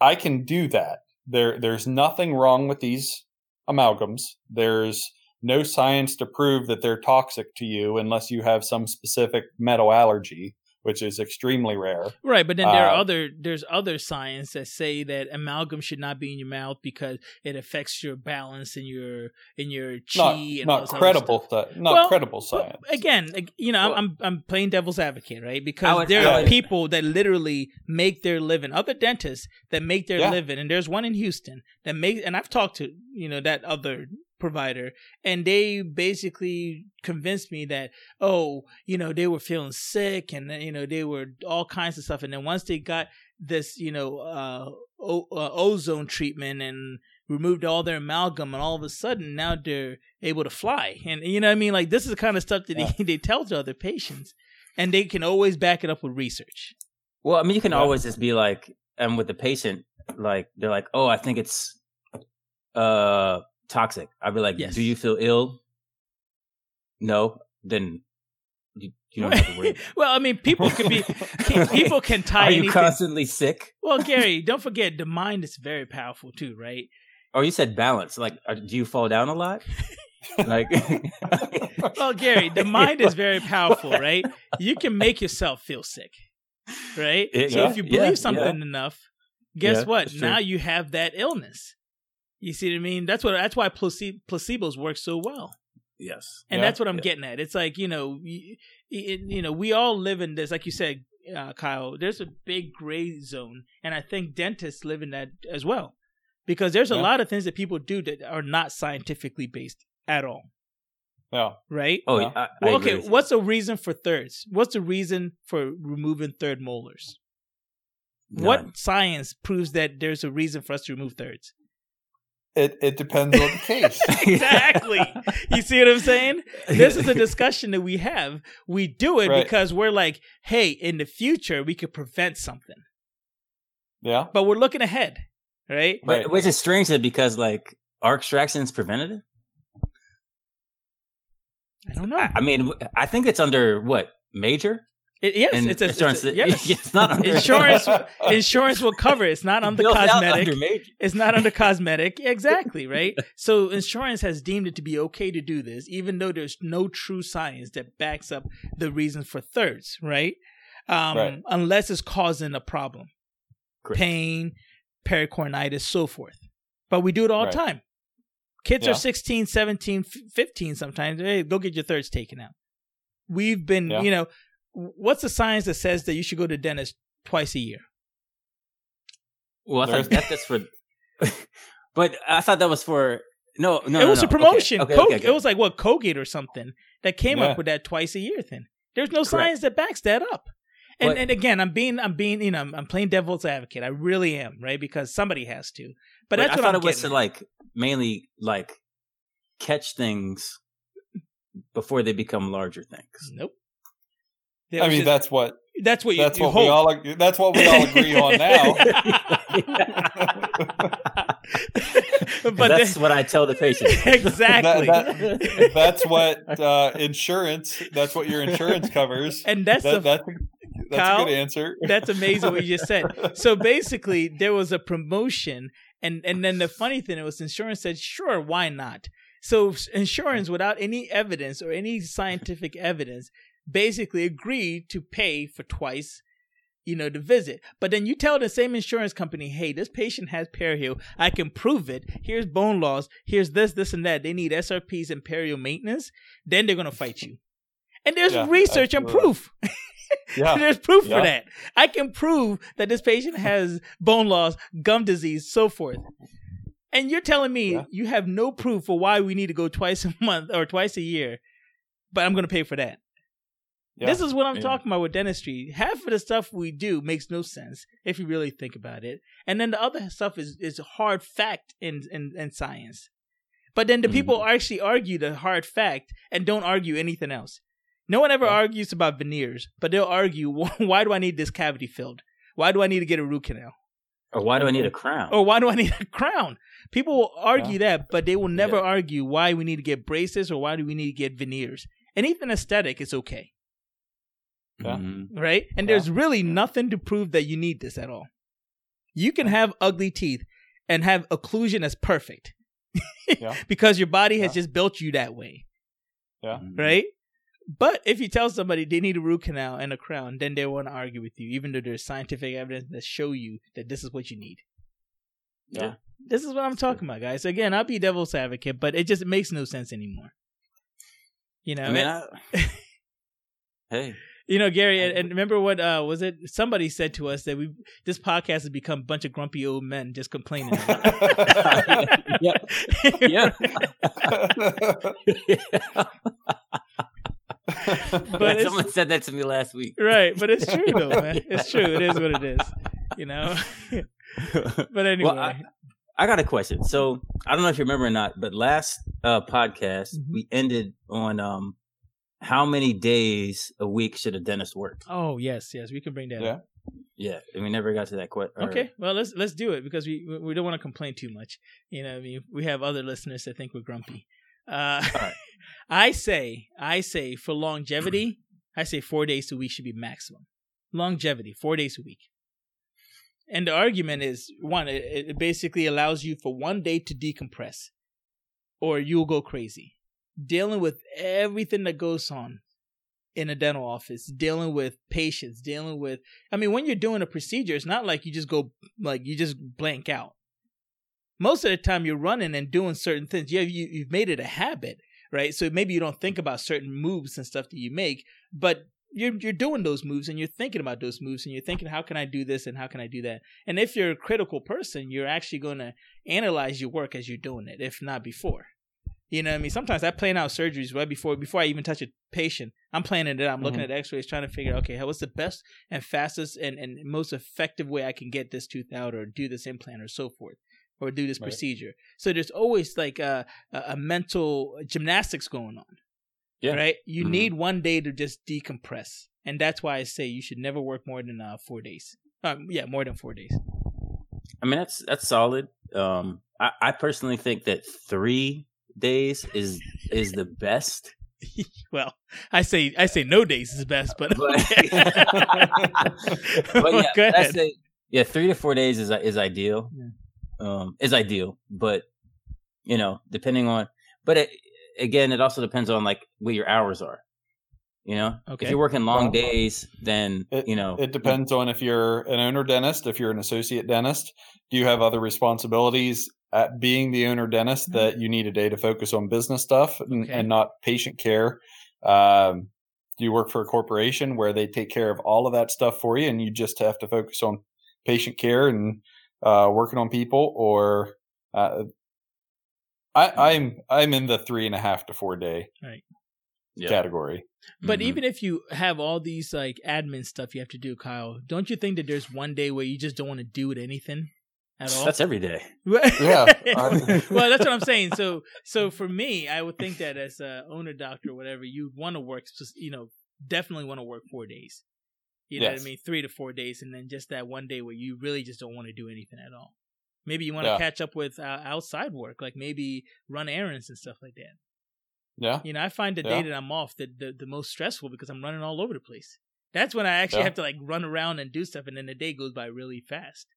I can do that. There, there's nothing wrong with these amalgams. There's no science to prove that they're toxic to you unless you have some specific metal allergy, which is extremely rare. Right, but then there are Uh, other there's other science that say that amalgam should not be in your mouth because it affects your balance and your in your chi Not, and not this other credible, stuff. sci- not Well, credible science. again, you know, Well- I'm I'm playing devil's advocate, right? Because would- there I are would- people that literally make their living, other dentists that make their Yeah. living, and there's one in Houston that makes, and I've talked to you know that other provider and they basically convinced me that oh you know they were feeling sick and you know they were all kinds of stuff and then once they got this you know uh, o- uh, ozone treatment and removed all their amalgam and all of a sudden now they're able to fly and you know what i mean like this is the kind of stuff that Yeah. they, they tell to other patients and they can always back it up with research Well, I mean, you can Yeah. always just be like, and with the patient, like they're like, "Oh, I think it's uh toxic." I'd be like, Yes. "Do you feel ill?" No, then you, you don't have to worry. well i mean people could be people can tie Are you anything constantly sick? well gary don't forget the mind is very powerful too right Or you said balance. Like, uh, do you fall down a lot? Like, well gary the mind is very powerful right you can make yourself feel sick right Yeah, so yeah, if you believe yeah. something enough guess Yeah, what now you have that illness you see what i mean that's what that's why place- placebos work so well yes. and Yeah. that's what i'm Yeah. getting at it's like you know you, you know we all live in this like you said uh, kyle there's a big gray zone and i think dentists live in that as well because there's a Yeah. lot of things that people do that are not scientifically based at all yeah. right Oh, Yeah. I, I well, agree okay what's the reason for thirds what's the reason for removing third molars None. what science proves that there's a reason for us to remove thirds It it depends on the case. exactly you see what i'm saying this is a discussion that we have. We do it Right. because we're like, hey, in the future we could prevent something, yeah. but we're looking ahead, right? But Right. which is strange that because like our extraction is preventative. I don't know. I, I mean, I think it's under what major It- yes, and it's a, insurance. It's a, yes. it's not under Insurance- Insurance will cover it. It's not under out cosmetic. under. It's not under cosmetic. Exactly, right? So insurance has deemed it to be okay to do this, even though there's no true science that backs up the reasons for thirds, right? Um, Right. Unless it's causing a problem. Correct. Pain, pericoronitis, so forth. But we do it all the time. Kids Yeah. are 16, 17, 15 sometimes. Hey, go get your thirds taken out. We've been, Yeah. you know, what's the science that says that you should go to dentist twice a year? Well, I thought that, that's for. but I thought that was for no, no. it was no. a promotion. Okay, okay, Col- okay, okay. It was like what Colgate or something that came Yeah. up with that twice a year thing. There's no Correct. science that backs that up. And But- and again, I'm being I'm being you know I'm, I'm playing devil's advocate. I really am right because somebody has to. But that's I what thought I'm it was getting. to like mainly like catch things before they become larger things. nope. I That was mean, just- that's what that's what you, that's you what we all that's what we all agree on now. but that's then- what I tell the patient. exactly. That- That's what uh, insurance. That's what your insurance covers. and that's the That, that's a, that's Kyle, a good answer. That's amazing what you just said. So basically, there was a promotion, and and then the funny thing was, insurance said, "Sure, why not?" So insurance, without any evidence or any scientific evidence, basically agreed to pay for twice, you know, the visit. But then you tell the same insurance company, "Hey, this patient has perio. I can prove it. Here's bone loss. Here's this, this, and that. They need SRPs and perio maintenance." Then they're gonna fight you. And there's Yeah, research and proof. Yeah, There's proof Yeah. for that. I can prove that this patient has bone loss, gum disease, so forth. And you're telling me Yeah. you have no proof for why we need to go twice a month or twice a year, but I'm going to pay for that. Yeah. This is what I'm Yeah. talking about with dentistry. Half of the stuff we do makes no sense if you really think about it, and then the other stuff is is hard fact in in, in science. But then the people Mhm. actually argue the hard fact and don't argue anything else. No one ever Yeah. argues about veneers, but they'll argue, why do I need this cavity filled? Why do I need to get a root canal? Or why do I need a crown? Or why do I need a crown? People will argue that, but they will never Yeah. argue why we need to get braces or why do we need to get veneers. Anything aesthetic is okay Yeah. Mhm. right? And Yeah. there's really nothing to prove that you need this at all. You can have ugly teeth and have occlusion that's perfect Yeah. because your body has Yeah. just built you that way, Yeah. Mhm. right? But if you tell somebody they need a root canal and a crown, then they want to argue with you, even though there's scientific evidence that show you that this is what you need. Yeah. This is what I'm talking about, guys. Again, I'll be devil's advocate, but it just makes no sense anymore. You know, I mean, I, hey, You know, Gary, and, and remember what uh, was it? Somebody said to us that we this podcast has become a bunch of grumpy old men just complaining. yeah. Yeah. But someone said that to me last week. right, but it's true though, man. It's true. It is what it is. You know. but anyway, Well, I- I got a question. So I don't know if you remember or not, but last uh, podcast Mhm. we ended on um, how many days a week should a dentist work? oh yes, yes, we can bring that. Yeah. up. Yeah, and we never got to that question. Okay, well let's let's do it because we we don't want to complain too much. You know, I mean, we have other listeners that think we're grumpy. Uh, Alright. I say, I say for longevity, I say four days a week should be maximum. Longevity, four days a week. And the argument is one, it, it basically allows you for one day to decompress, or you'll go crazy. Dealing with everything that goes on in a dental office, dealing with patients, dealing with I mean, when you're doing a procedure, it's not like you just go like you just blank out. Most of the time, you're running and doing certain things. Yeah, you you've made it a habit, right? So maybe you don't think about certain moves and stuff that you make, but you're you're doing those moves and you're thinking about those moves and you're thinking, how can I do this and how can I do that? And if you're a critical person, you're actually going to analyze your work as you're doing it, if not before. You know what I mean? Sometimes I plan out surgeries right before before I even touch a patient. I'm planning it out. I'm looking at X-rays, trying to figure out okay, what's the best and fastest and, and most effective way I can get this tooth out or do this implant or so forth or do this Right. procedure. So there's always like a, a, a mental gymnastics going on. Yeah. Right? You Mhm. need one day to just decompress. And that's why I say you should never work more than uh, four days. Um, yeah, more than four days. I mean that's that's solid. Um, I, I personally think that three days is is the best. well, I say I say no days is best, but, But- but yeah. I say yeah, three to four days is is ideal. Um, is ideal, but you know, depending on, but it, again, it also depends on like what your hours are. You know, Okay. if you're working long Well, days, then you know It depends on if you're an owner dentist, if you're an associate dentist. Do you have other responsibilities at being the owner dentist Mm-hmm. that you need a day to focus on business stuff and, Okay. and not patient care? Um, do you work for a corporation where they take care of all of that stuff for you and you just have to focus on patient care and uh, working on people? Or uh, I, I'm I'm in the three and a half to four day Yeah. category. But Mhm. even if you have all these like admin stuff you have to do, Kyle, don't you think that there's one day where you just don't want to do it anything at all? that's every day. Yeah, well, that's what I'm saying. So, so for me, I would think that as a owner doctor or whatever, you'd want to work, just you know, definitely want to work four days. You know what I mean? Three to four days, and then just that one day where you really just don't want to do anything at all. Maybe you want to Yeah. catch up with uh, outside work, like maybe run errands and stuff like that. Yeah. You know, I find the Yeah. day that I'm off the, the the most stressful because I'm running all over the place. That's when I actually Yeah. have to like run around and do stuff, and then the day goes by really fast.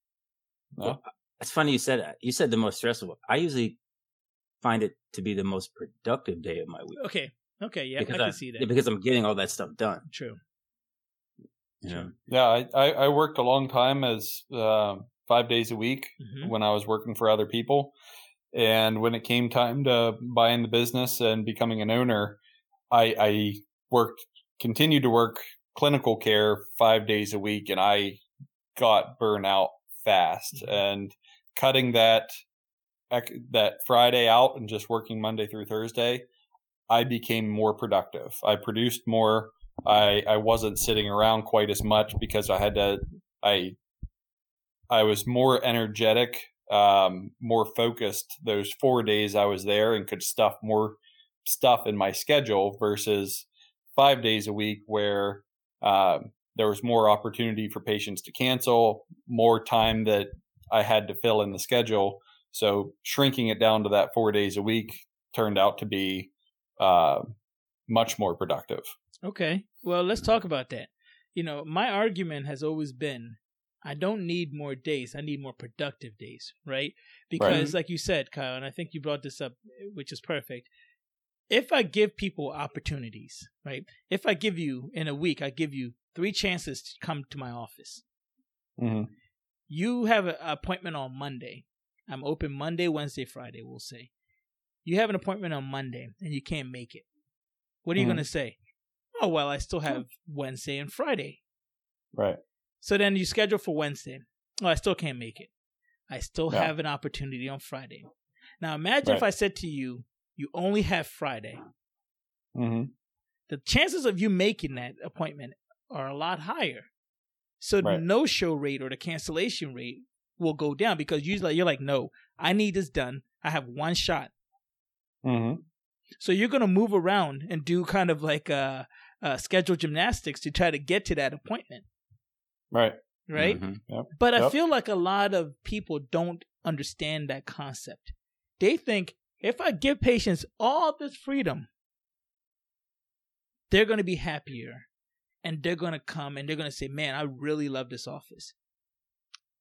No? It's funny you said that. You said the most stressful. I usually find it to be the most productive day of my week. Okay, okay, yeah, because I can see that. because I'm getting all that stuff done. True. You know? Yeah, I, I, I worked a long time as uh, five days a week hmm when I was working for other people. And when it came time to buying the business and becoming an owner, I, I worked, continued to work clinical care five days a week, and I got burnout fast. Mhm. And cutting that that Friday out and just working Monday through Thursday, I became more productive. I produced more. I I wasn't sitting around quite as much because I had to. I I was more energetic, um, more focused those four days I was there and could stuff more stuff in my schedule versus five days a week where um, there was more opportunity for patients to cancel, more time that I had to fill in the schedule. So shrinking it down to that four days a week turned out to be uh, much more productive. Okay. Well, let's talk about that. You know, my argument has always been I don't need more days. I need more productive days, right? Because, like you said, Kyle, and I think you brought this up, which is perfect. If I give people opportunities, right? If I give you in a week, I give you three chances to come to my office. Mm-hmm. You have an appointment on Monday. I'm open Monday, Wednesday, Friday, we'll say. You have an appointment on Monday and you can't make it. What are you Mhm. going to say? oh well, I still have Wednesday and Friday. Right. So then you schedule for Wednesday. Oh, I still can't make it. I still Yeah. have an opportunity on Friday. Now imagine if I said to you, you only have Friday. hmm The chances of you making that appointment are a lot higher. So the no show rate or the cancellation rate will go down because usually you're like, no, I need this done. I have one shot. hmm So you're gonna move around and do kind of like uh, uh scheduled gymnastics to try to get to that appointment, Right. right? Mhm. But I Yep. feel like a lot of people don't understand that concept. They think if I give patients all this freedom, they're going to be happier and they're going to come and they're going to say, man, I really love this office.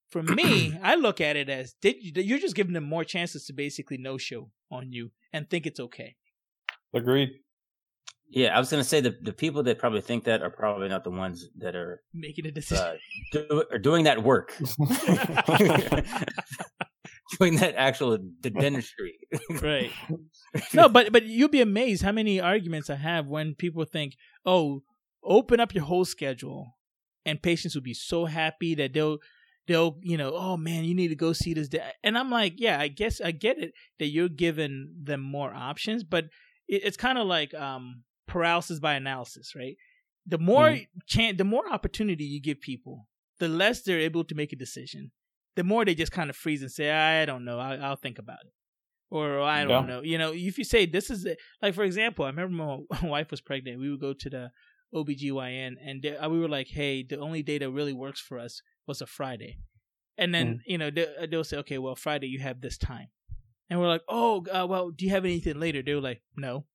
For me, I look at it as did you- you're just giving them more chances to basically no show on you and think it's okay. Agreed. Yeah, I was gonna say the the people that probably think that are probably not the ones that are Making a decision. uh, do, are doing that work, doing that actual the dentistry. right. No, but but you'll be amazed how many arguments I have when people think, "Oh, open up your whole schedule," and patients will be so happy that they'll they'll you know, "Oh man, you need to go see this." da-" And I'm like, "Yeah, I guess I get it that you're giving them more options, but it's kind of like um paralysis by analysis, right? The more chan- the more opportunity you give people, the less they're able to make a decision. The more they just kind of freeze and say, "I don't know, I'll, I'll think about it." or I don't Yeah. know. You know, if you say this is it, like for example, I remember my wife was pregnant. We would go to the OBGYN and they, uh, we were like, "Hey, the only day that really works for us was a Friday." And then, you know, they, they'll say, "Okay, well, Friday you have this time." And we're like, "Oh, uh, well, do you have anything later?" They were like, "No."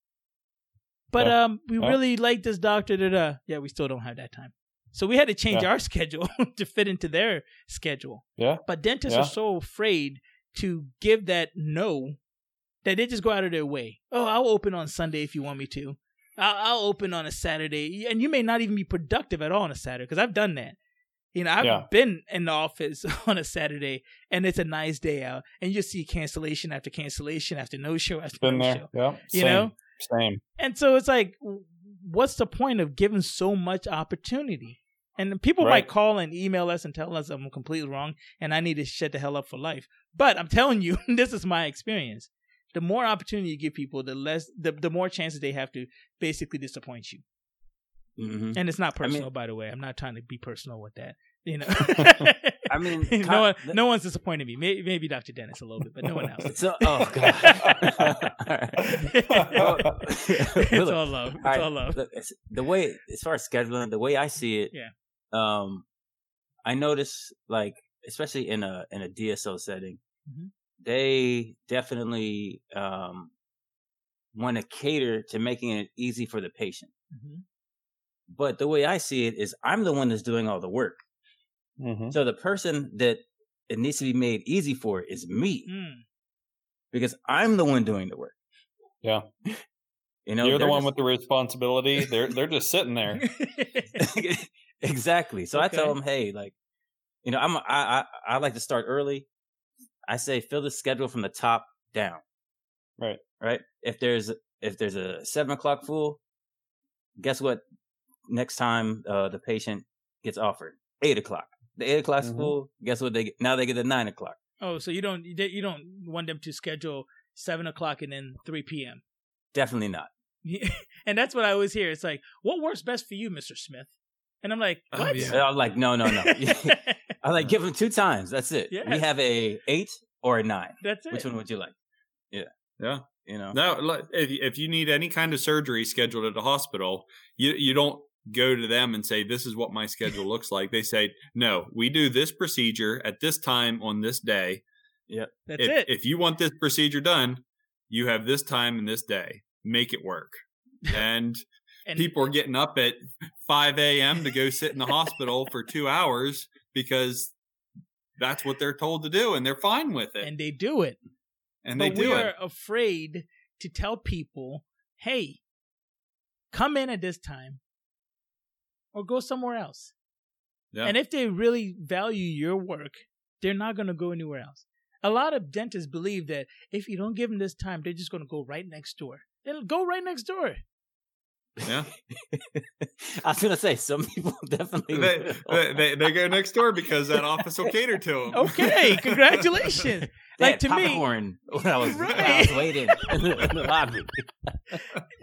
But Yeah. um we Yeah. really like this doctor da da. Yeah, we still don't have that time. So we had to change Yeah. our schedule to fit into their schedule. Yeah. But dentists Yeah. are so afraid to give that no that they just go out of their way. Oh, I'll open on Sunday if you want me to. I'll, I'll open on a Saturday, and you may not even be productive at all on a Saturday because I've done that. You know, I've Yeah. been in the office on a Saturday, and it's a nice day out, and you see cancellation after cancellation after no show after Been no there. show. Yeah. You Same. know, Same. and so it's like, what's the point of giving so much opportunity? And people Right. might call and email us and tell us I'm completely wrong and I need to shut the hell up for life. But I'm telling you, this is my experience. The more opportunity you give people, the less, the, the more chances they have to basically disappoint you. Mhm. And it's not I mean- personal, by the way. I'm not trying to be personal with that. You know, I mean, no one, no one's disappointed me. Maybe, maybe Dr. Dennis a little bit, but no one else. So, oh god. All it's Look, all love. It's all right, all love. look, it's- the way, as far as scheduling, the way I see it, Yeah. Um, I notice like, especially in a in a DSO setting, Mhm. they definitely um want to cater to making it easy for the patient. Mhm. But the way I see it is, I'm the one that's doing all the work. Hmm So the person that it needs to be made easy for is me Mm. because I'm the one doing the work. Yeah. You know, You're the one just- with the responsibility. They're they're just sitting there. exactly. So I tell them, hey, like, you know, I'm I, I I like to start early. I say fill the schedule from the top down. Right. Right. If there's if there's a seven o'clock full, guess what? Next time uh, the patient gets offered eight o'clock. The eight o'clock Mhm. full. Guess what? They get, now they get the nine o'clock. Oh, so you don't you don't- you don't want them to schedule seven o'clock and then three p.m. Definitely not. and that's what I always hear. It's like, what works best for you, Mister Smith? And I'm like, Oh, yeah. I'm like, no, no, no. I like give them two times. That's it. We have a eight or a nine. that's it. Which one would you like? Yeah. Yeah. You know. No, look, if if you need any kind of surgery scheduled at a hospital, you you don't go to them and say this is what my schedule looks like. They say, "No, we do this procedure at this time on this day. Yep. That's if, it. if you want this procedure done, you have this time and this day. Make it work." And and people are getting up at 5 a.m. to go sit in the hospital for two hours because that's what they're told to do, and they're fine with it. and they do it. And they but do we it. are afraid to tell people, hey, come in at this time or go somewhere else. Yeah. And if they really value your work, they're not going to go anywhere else. A lot of dentists believe that if you don't give them this time, they're just going to go right next door. Then go right next door. Yeah. I was gonna say some people definitely. they, they, they, they go next door because that office will cater to them. Okay, congratulations. They like had to me, popcorn when I was, when I was waiting in the, in the lobby.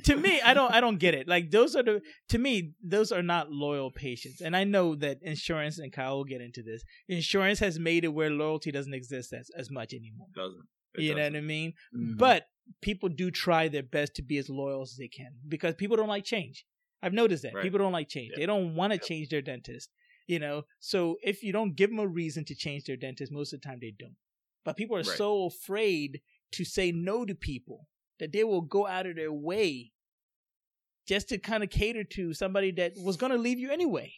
to me, I don't I don't get it. Like those are the to me, those are not loyal patients. And I know that insurance and Kyle will get into this. Insurance has made it where loyalty doesn't exist as, as much anymore. doesn't. It you know doesn't. what I mean? Mhm. But people do try their best to be as loyal as they can because people don't like change. I've noticed that. Right. People don't like change. Yep. They don't want to Yep. change their dentist. You know, so if you don't give them a reason to change their dentist, most of the time they don't. But people are Right. so afraid to say no to people that they will go out of their way just to kind of cater to somebody that was going to leave you anyway.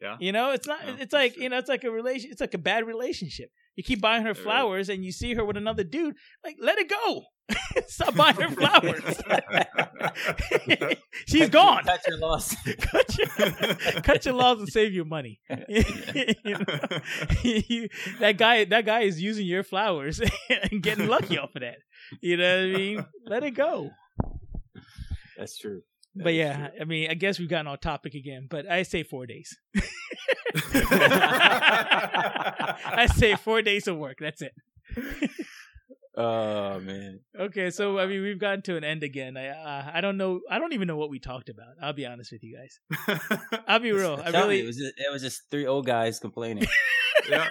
Yeah. You know, it's not. Yeah, it's like you know, it's like a relation. It's like a bad relationship. You keep buying her flowers, and you see her with another dude. Like, let it go. Stop buying her flowers. She's Cut gone. Your, cut your loss. cut, your, cut your laws and save your money. You know? You- that guy, that guy is using your flowers and getting lucky off of that. You know what I mean? Let it go. That's true. That but is yeah, I mean, I guess we've gotten off topic again. But I say four days. I say four days of work. That's it. Oh man. Okay, so I mean, we've gotten to an end again. I uh, I don't know. I don't even know what we talked about. I'll be honest with you guys. I'll be real. I Tell me, really. it was just, it was just three old guys complaining. yeah.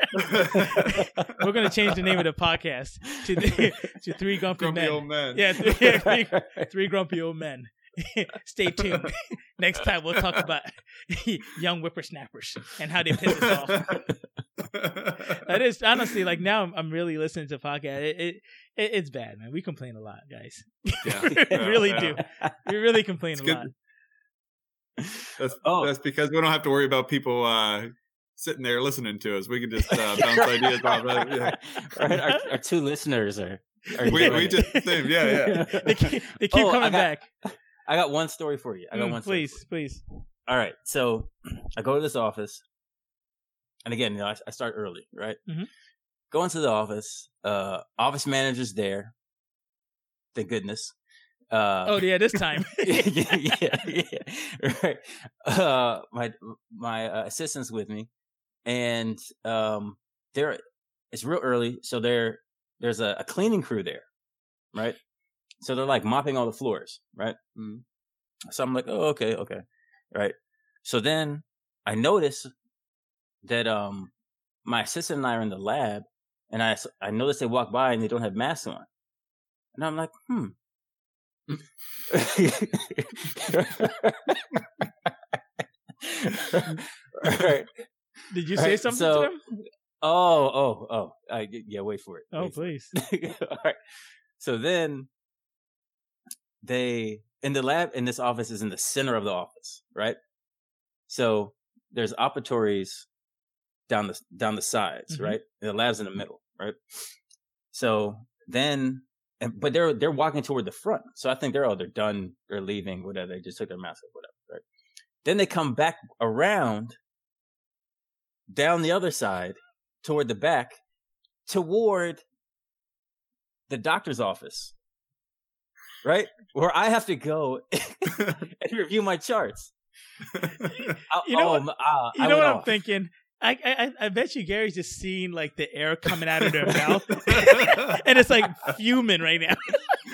We're gonna change the name of the podcast to the, to three grumpy, Grumpy men. old man. Yeah, three, yeah, three, three grumpy old men. Stay tuned. Next time we'll talk about young whippersnappers and how they piss us off. That is honestly like now I'm, I'm really listening to podcast. It, it, it it's bad, man. We complain a lot, guys. Yeah. we Yeah, really yeah. do. We really complain It's a good. lot. That's, Oh. that's because we don't have to worry about people uh, sitting there listening to us. We can just uh, bounce ideas off. Of, yeah. Right, our, our two listeners are. are We, doing we just same. Yeah, yeah. They keep, they keep Oh, coming got- back. I got one story for you. I got Mm, one. story please, please. All right. So I go to this office, and again, you know, I, I start early, right? Mhm. Go into the office. Uh, office manager's there. Thank goodness. Uh, Oh yeah, this time. yeah, yeah, yeah, right. Uh, my my uh, assistant's with me, and um, there it's real early, so there there's a, a cleaning crew there, right? So they're like mopping all the floors, right? Mm. So I'm like, oh, okay, okay, right. So then I notice that um my assistant and I are in the lab, and I I notice they walk by and they don't have masks on, and I'm like, hmm. right. Did you say Right, something so- to them? Oh, oh, oh. I, yeah, wait for it. Oh wait please. All right. So then they in the lab in this office is in the center of the office, right? So there's operatories down the down the sides, Mhm. right? And the lab's in the middle, right? So then and but they're they're walking toward the front. So I think they're oh they're done, they're leaving, whatever. They just took their mask off, whatever, right? Then they come back around down the other side toward the back toward the doctor's office, right? Where I have to go and review my charts. I- You know oh, what- ah, You I know what I'm off. thinking? I, I I bet you Gary's just seeing like the air coming out of their mouth, and it's like fuming right now.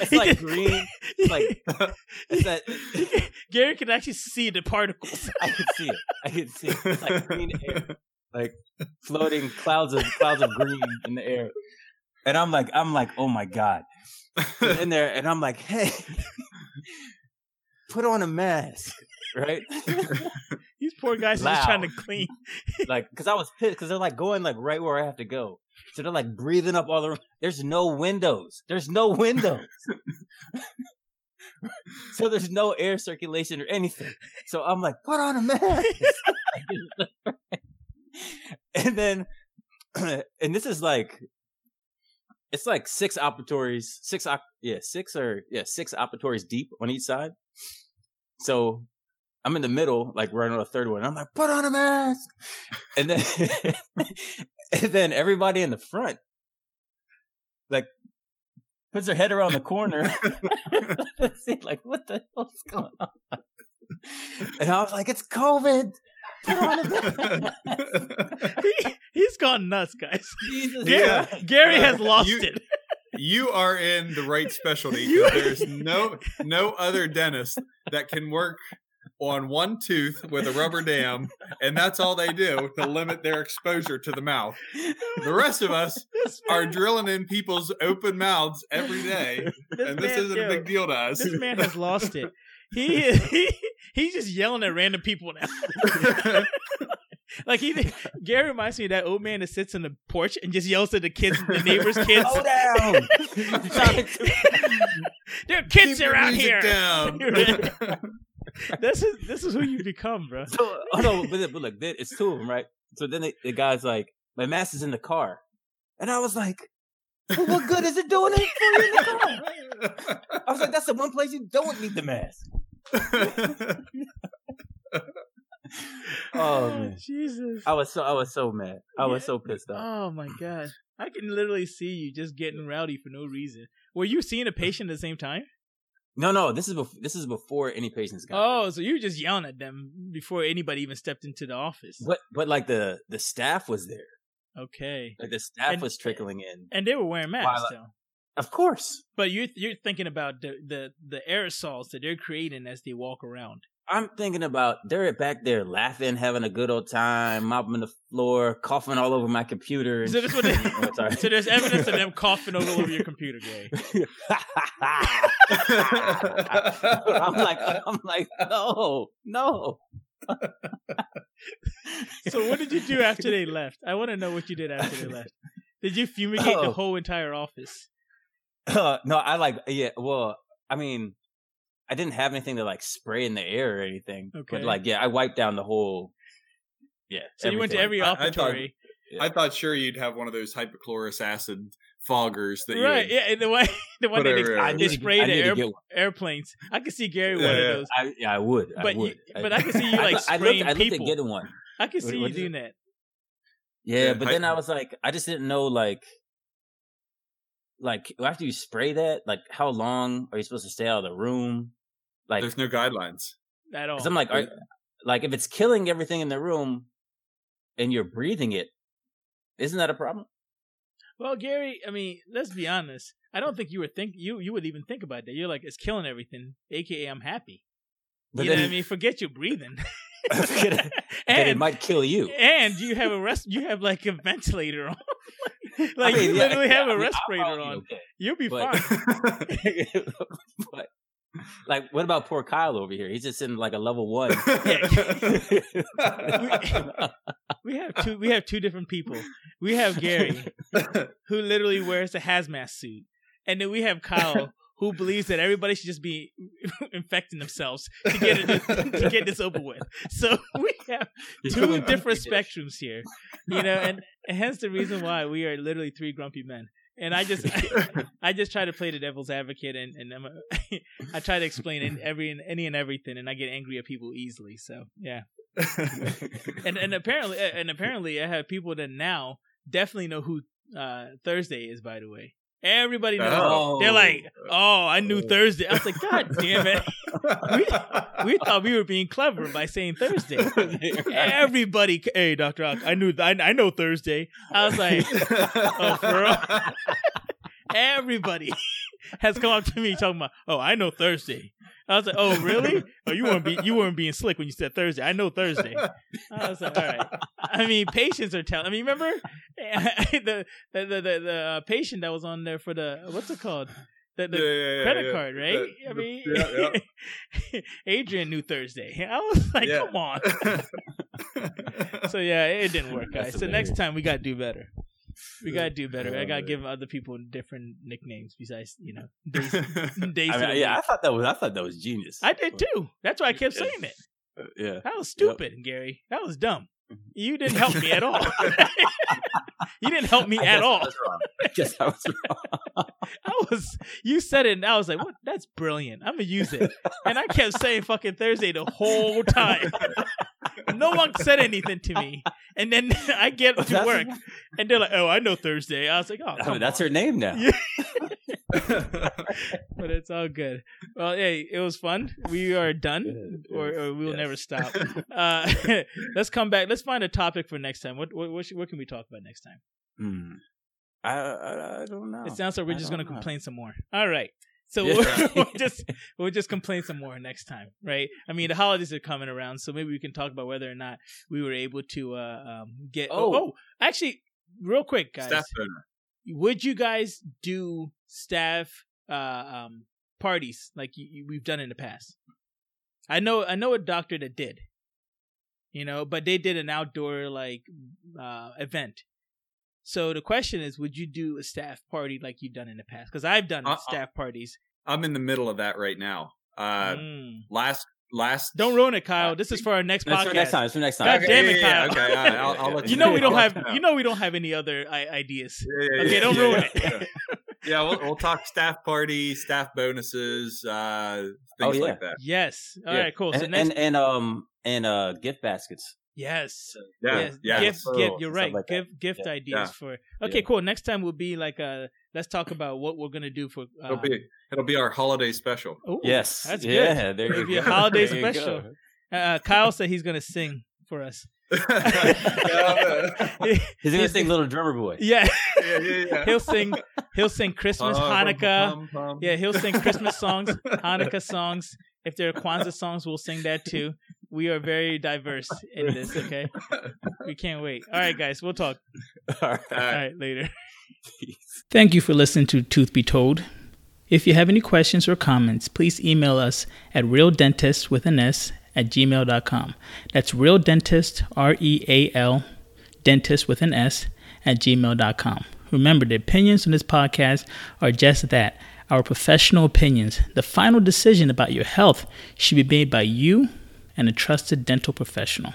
It's like green. like- It's that Gary can actually see the particles. I can see it. I can see it. It's like green air, like floating clouds of clouds of green in the air. And I'm like, I'm like, oh my god, in there, and I'm like, hey, put on a mask, right? These poor guys are just trying to clean. like, because I was pissed because they're like going like right where I have to go. So they're like breathing up all the. There's no windows. There's no windows. so there's no air circulation or anything. So I'm like, put on a mask. and then, and this is like, it's like six operatories, six op, yeah, six or yeah, six operatories deep on each side. So I'm in the middle, like right on the third one. I'm like, put on a mask, and then and then everybody in the front, like, puts their head around the corner. Like, what the hell's going on? and I was like, "It's COVID." Put on a mask." he, he's gone nuts, guys. Jesus Yeah. Christ. Gary has uh, lost You- it. you are in the right specialty. There's no no other dentist that can work on one tooth with a rubber dam, and that's all they do to limit their exposure to the mouth. The rest of us This are man, drilling in people's open mouths every day, this and this isn't yo, a big deal to us. This man has lost it. He, he he's just yelling at random people now. like he Gary reminds me of that old man that sits on the porch and just yells at the kids, the neighbors' kids. Slow down. there are kids the around music here. down. This is this is who you become, bro. so, oh no, but, then- but look, then it's two of them, right? So then the, the guy's like, "My mask is in the car," and I was like, well, "What good is it doing it for you in the car?" I was like, "That's the one place you don't need the mask." Oh man, Jesus. I was so I was so mad. I was so pissed off. Oh my god. I can literally see you just getting rowdy for no reason. Were you seeing a patient at the same time? No, no, this is before, this is before any patients got. Oh, so you were just yelling at them before anybody even stepped into the office. But but like the the staff was there. Okay. Like the staff And- was trickling in. And they were wearing masks While- though. Of course, But you're you're thinking about the, the the aerosols that they're creating as they walk around. I'm thinking about they're back there laughing, having a good old time, mopping the floor, coughing all over my computer. So they- Oh. So there's evidence of them coughing all over your computer, Gary. I'm like, I'm like, no, no. So what did you do after they left? I want to know what you did after they left. Did you fumigate the Oh. whole entire office? Uh, no, I like, yeah. Well, I mean, I didn't have anything to like spray in the air or anything. Okay. But like, yeah, I wiped down the whole. Yeah. So you went to everything. every I- I thought- operatory, I thought sure you'd have one of those hypochlorous acid foggers that you right? would Yeah, and the one the one that they, I they need spray the to air, get airplanes. I could see Gary Yeah, one yeah. of those. I, yeah, I would. But I would. you- but I can see you, like, I, looked, spraying I looked at people. getting one. I could What- see you what is doing that. Yeah, Yeah, but then I was like, I just didn't know like, like after you spray that, like how long are you supposed to stay out of the room? Like, There's no guidelines. At all. because I'm like, are, like if it's killing everything in the room, and you're breathing it, isn't that a problem? Well, Gary, I mean, let's be honest. I don't think you were think you you would even think about that. You're like, it's killing everything, aka I'm happy. But you know what I mean? Forget your breathing. then it and might kill you. and you have a rest. You have like a ventilator on. like I mean, you yeah, literally yeah, have I a mean, respirator on. okay. You'll be But- fine. but like, what about poor Kyle over here? He's just in like a level one. We have two. We have two different people. We have Gary, who literally wears a hazmat suit, and then we have Kyle, who believes that everybody should just be infecting themselves to get it to get this over with. So we have two different spectrums here, you know, and, and hence the reason why we are literally three grumpy men. And I just, I, just try to play the devil's advocate, and, and I'm a, I try to explain in every and any and everything, and I get angry at people easily. So yeah, and and apparently, and apparently, I have people that now definitely know who uh, Thursday is. By the way, everybody knows. Oh. They're like, "Oh, I knew Thursday." I was like, "God damn it!" We thought we were being clever by saying Thursday. Everybody, hey, Doctor Ock, I knew, I, I know Thursday. I was like, oh, for real? everybody has come up to me talking about, oh, I know Thursday. I was like, oh, really? Oh, you weren't be, you weren't being slick when you said Thursday. I know Thursday. I was like, all right. I mean, patients are telling. I mean, remember the the the, the, the uh, patient that was on there for the what's it called? The, the Yeah, yeah, yeah, credit yeah. card, right? The- I mean, yeah, Adrian knew Thursday. I was like, Yeah. come on. so yeah, it didn't work, That's guys. So next time we gotta do better. We gotta do better. I Oh, gotta man. give other people different nicknames besides, you know, days. days I mean, yeah, I thought that was I thought that was genius. I did too. That's why I kept saying it. Uh, yeah. That was stupid, Gary. That was dumb. You didn't help me at all. you didn't help me I at all. I was wrong. I guess I was wrong. I was you said it and I was like, what that's brilliant. I'm gonna use it. And I kept saying fucking Thursday the whole time. No one said anything to me. And then I get to work and they're like, Oh, I know Thursday. I was like, Oh I mean, that's on. her name now. Yeah. but it's all good. Well, hey, it was fun. We are done, or, or we'll Yes. never stop. Uh, let's come back. Let's find a topic for next time. What what what, should- what can we talk about next time? Hmm. I, I I don't know. It sounds like we're I just gonna know. complain some more. All right. So Yeah. we'll, we'll just we'll just complain some more next time, right? I mean, the holidays are coming around, so maybe we can talk about whether or not we were able to uh, um, get. Oh, Oh. oh, actually, real quick, guys, Staff. Would you guys do staff uh, um, parties like you, you- we've done in the past? I know, I know a doctor that did, you know, but they did an outdoor like uh, event. So the question is, would you do a staff party like you've done in the past? Because I've done Uh, staff parties. I'm in the middle of that right now. Uh, Mm. last last. Don't ruin it, Kyle. This is for our next That's podcast. for next time. It's for next time. God damn it, yeah, yeah, Kyle. Okay, all right, I'll, I'll let You know we don't have. You know we don't have any other I- ideas. Yeah, yeah, Okay, yeah, don't yeah, ruin yeah. it. Yeah, we'll, we'll talk staff party, staff bonuses, uh, Oh, things yeah. like that. Yes. All right. Yeah. Cool. So and, next. and and um and uh gift baskets. Yes. Yeah, yes. yeah. Gift. referrals Gift. You're right. like that. gift. Gift Yeah. ideas Yeah. for. Okay. Yeah. Cool. Next time will be like uh Let's talk about what we're gonna do for. Uh, It'll be it'll be our holiday special. ooh, Yes. That's good. yeah, There It'll you be a go. holiday There you special. go. Uh, Kyle said he's gonna sing for us. yeah, He's gonna sing "Little Drummer Boy." yeah, yeah, yeah. he'll sing. He'll sing Christmas, Uh, Hanukkah. bum, bum, bum. Yeah, he'll sing Christmas songs, Hanukkah songs. If there are Kwanzaa songs, we'll sing that too. We are very diverse in this. Okay, we can't wait. All right, guys, we'll talk. All right. All right, later. Thank you for listening to Tooth Be Told. If you have any questions or comments, please email us at realdentist with an S at gmail.com. That's real dentist, R E A L, dentist with an S at gmail.com. Remember, the opinions on this podcast are just that our professional opinions. The final decision about your health should be made by you and a trusted dental professional.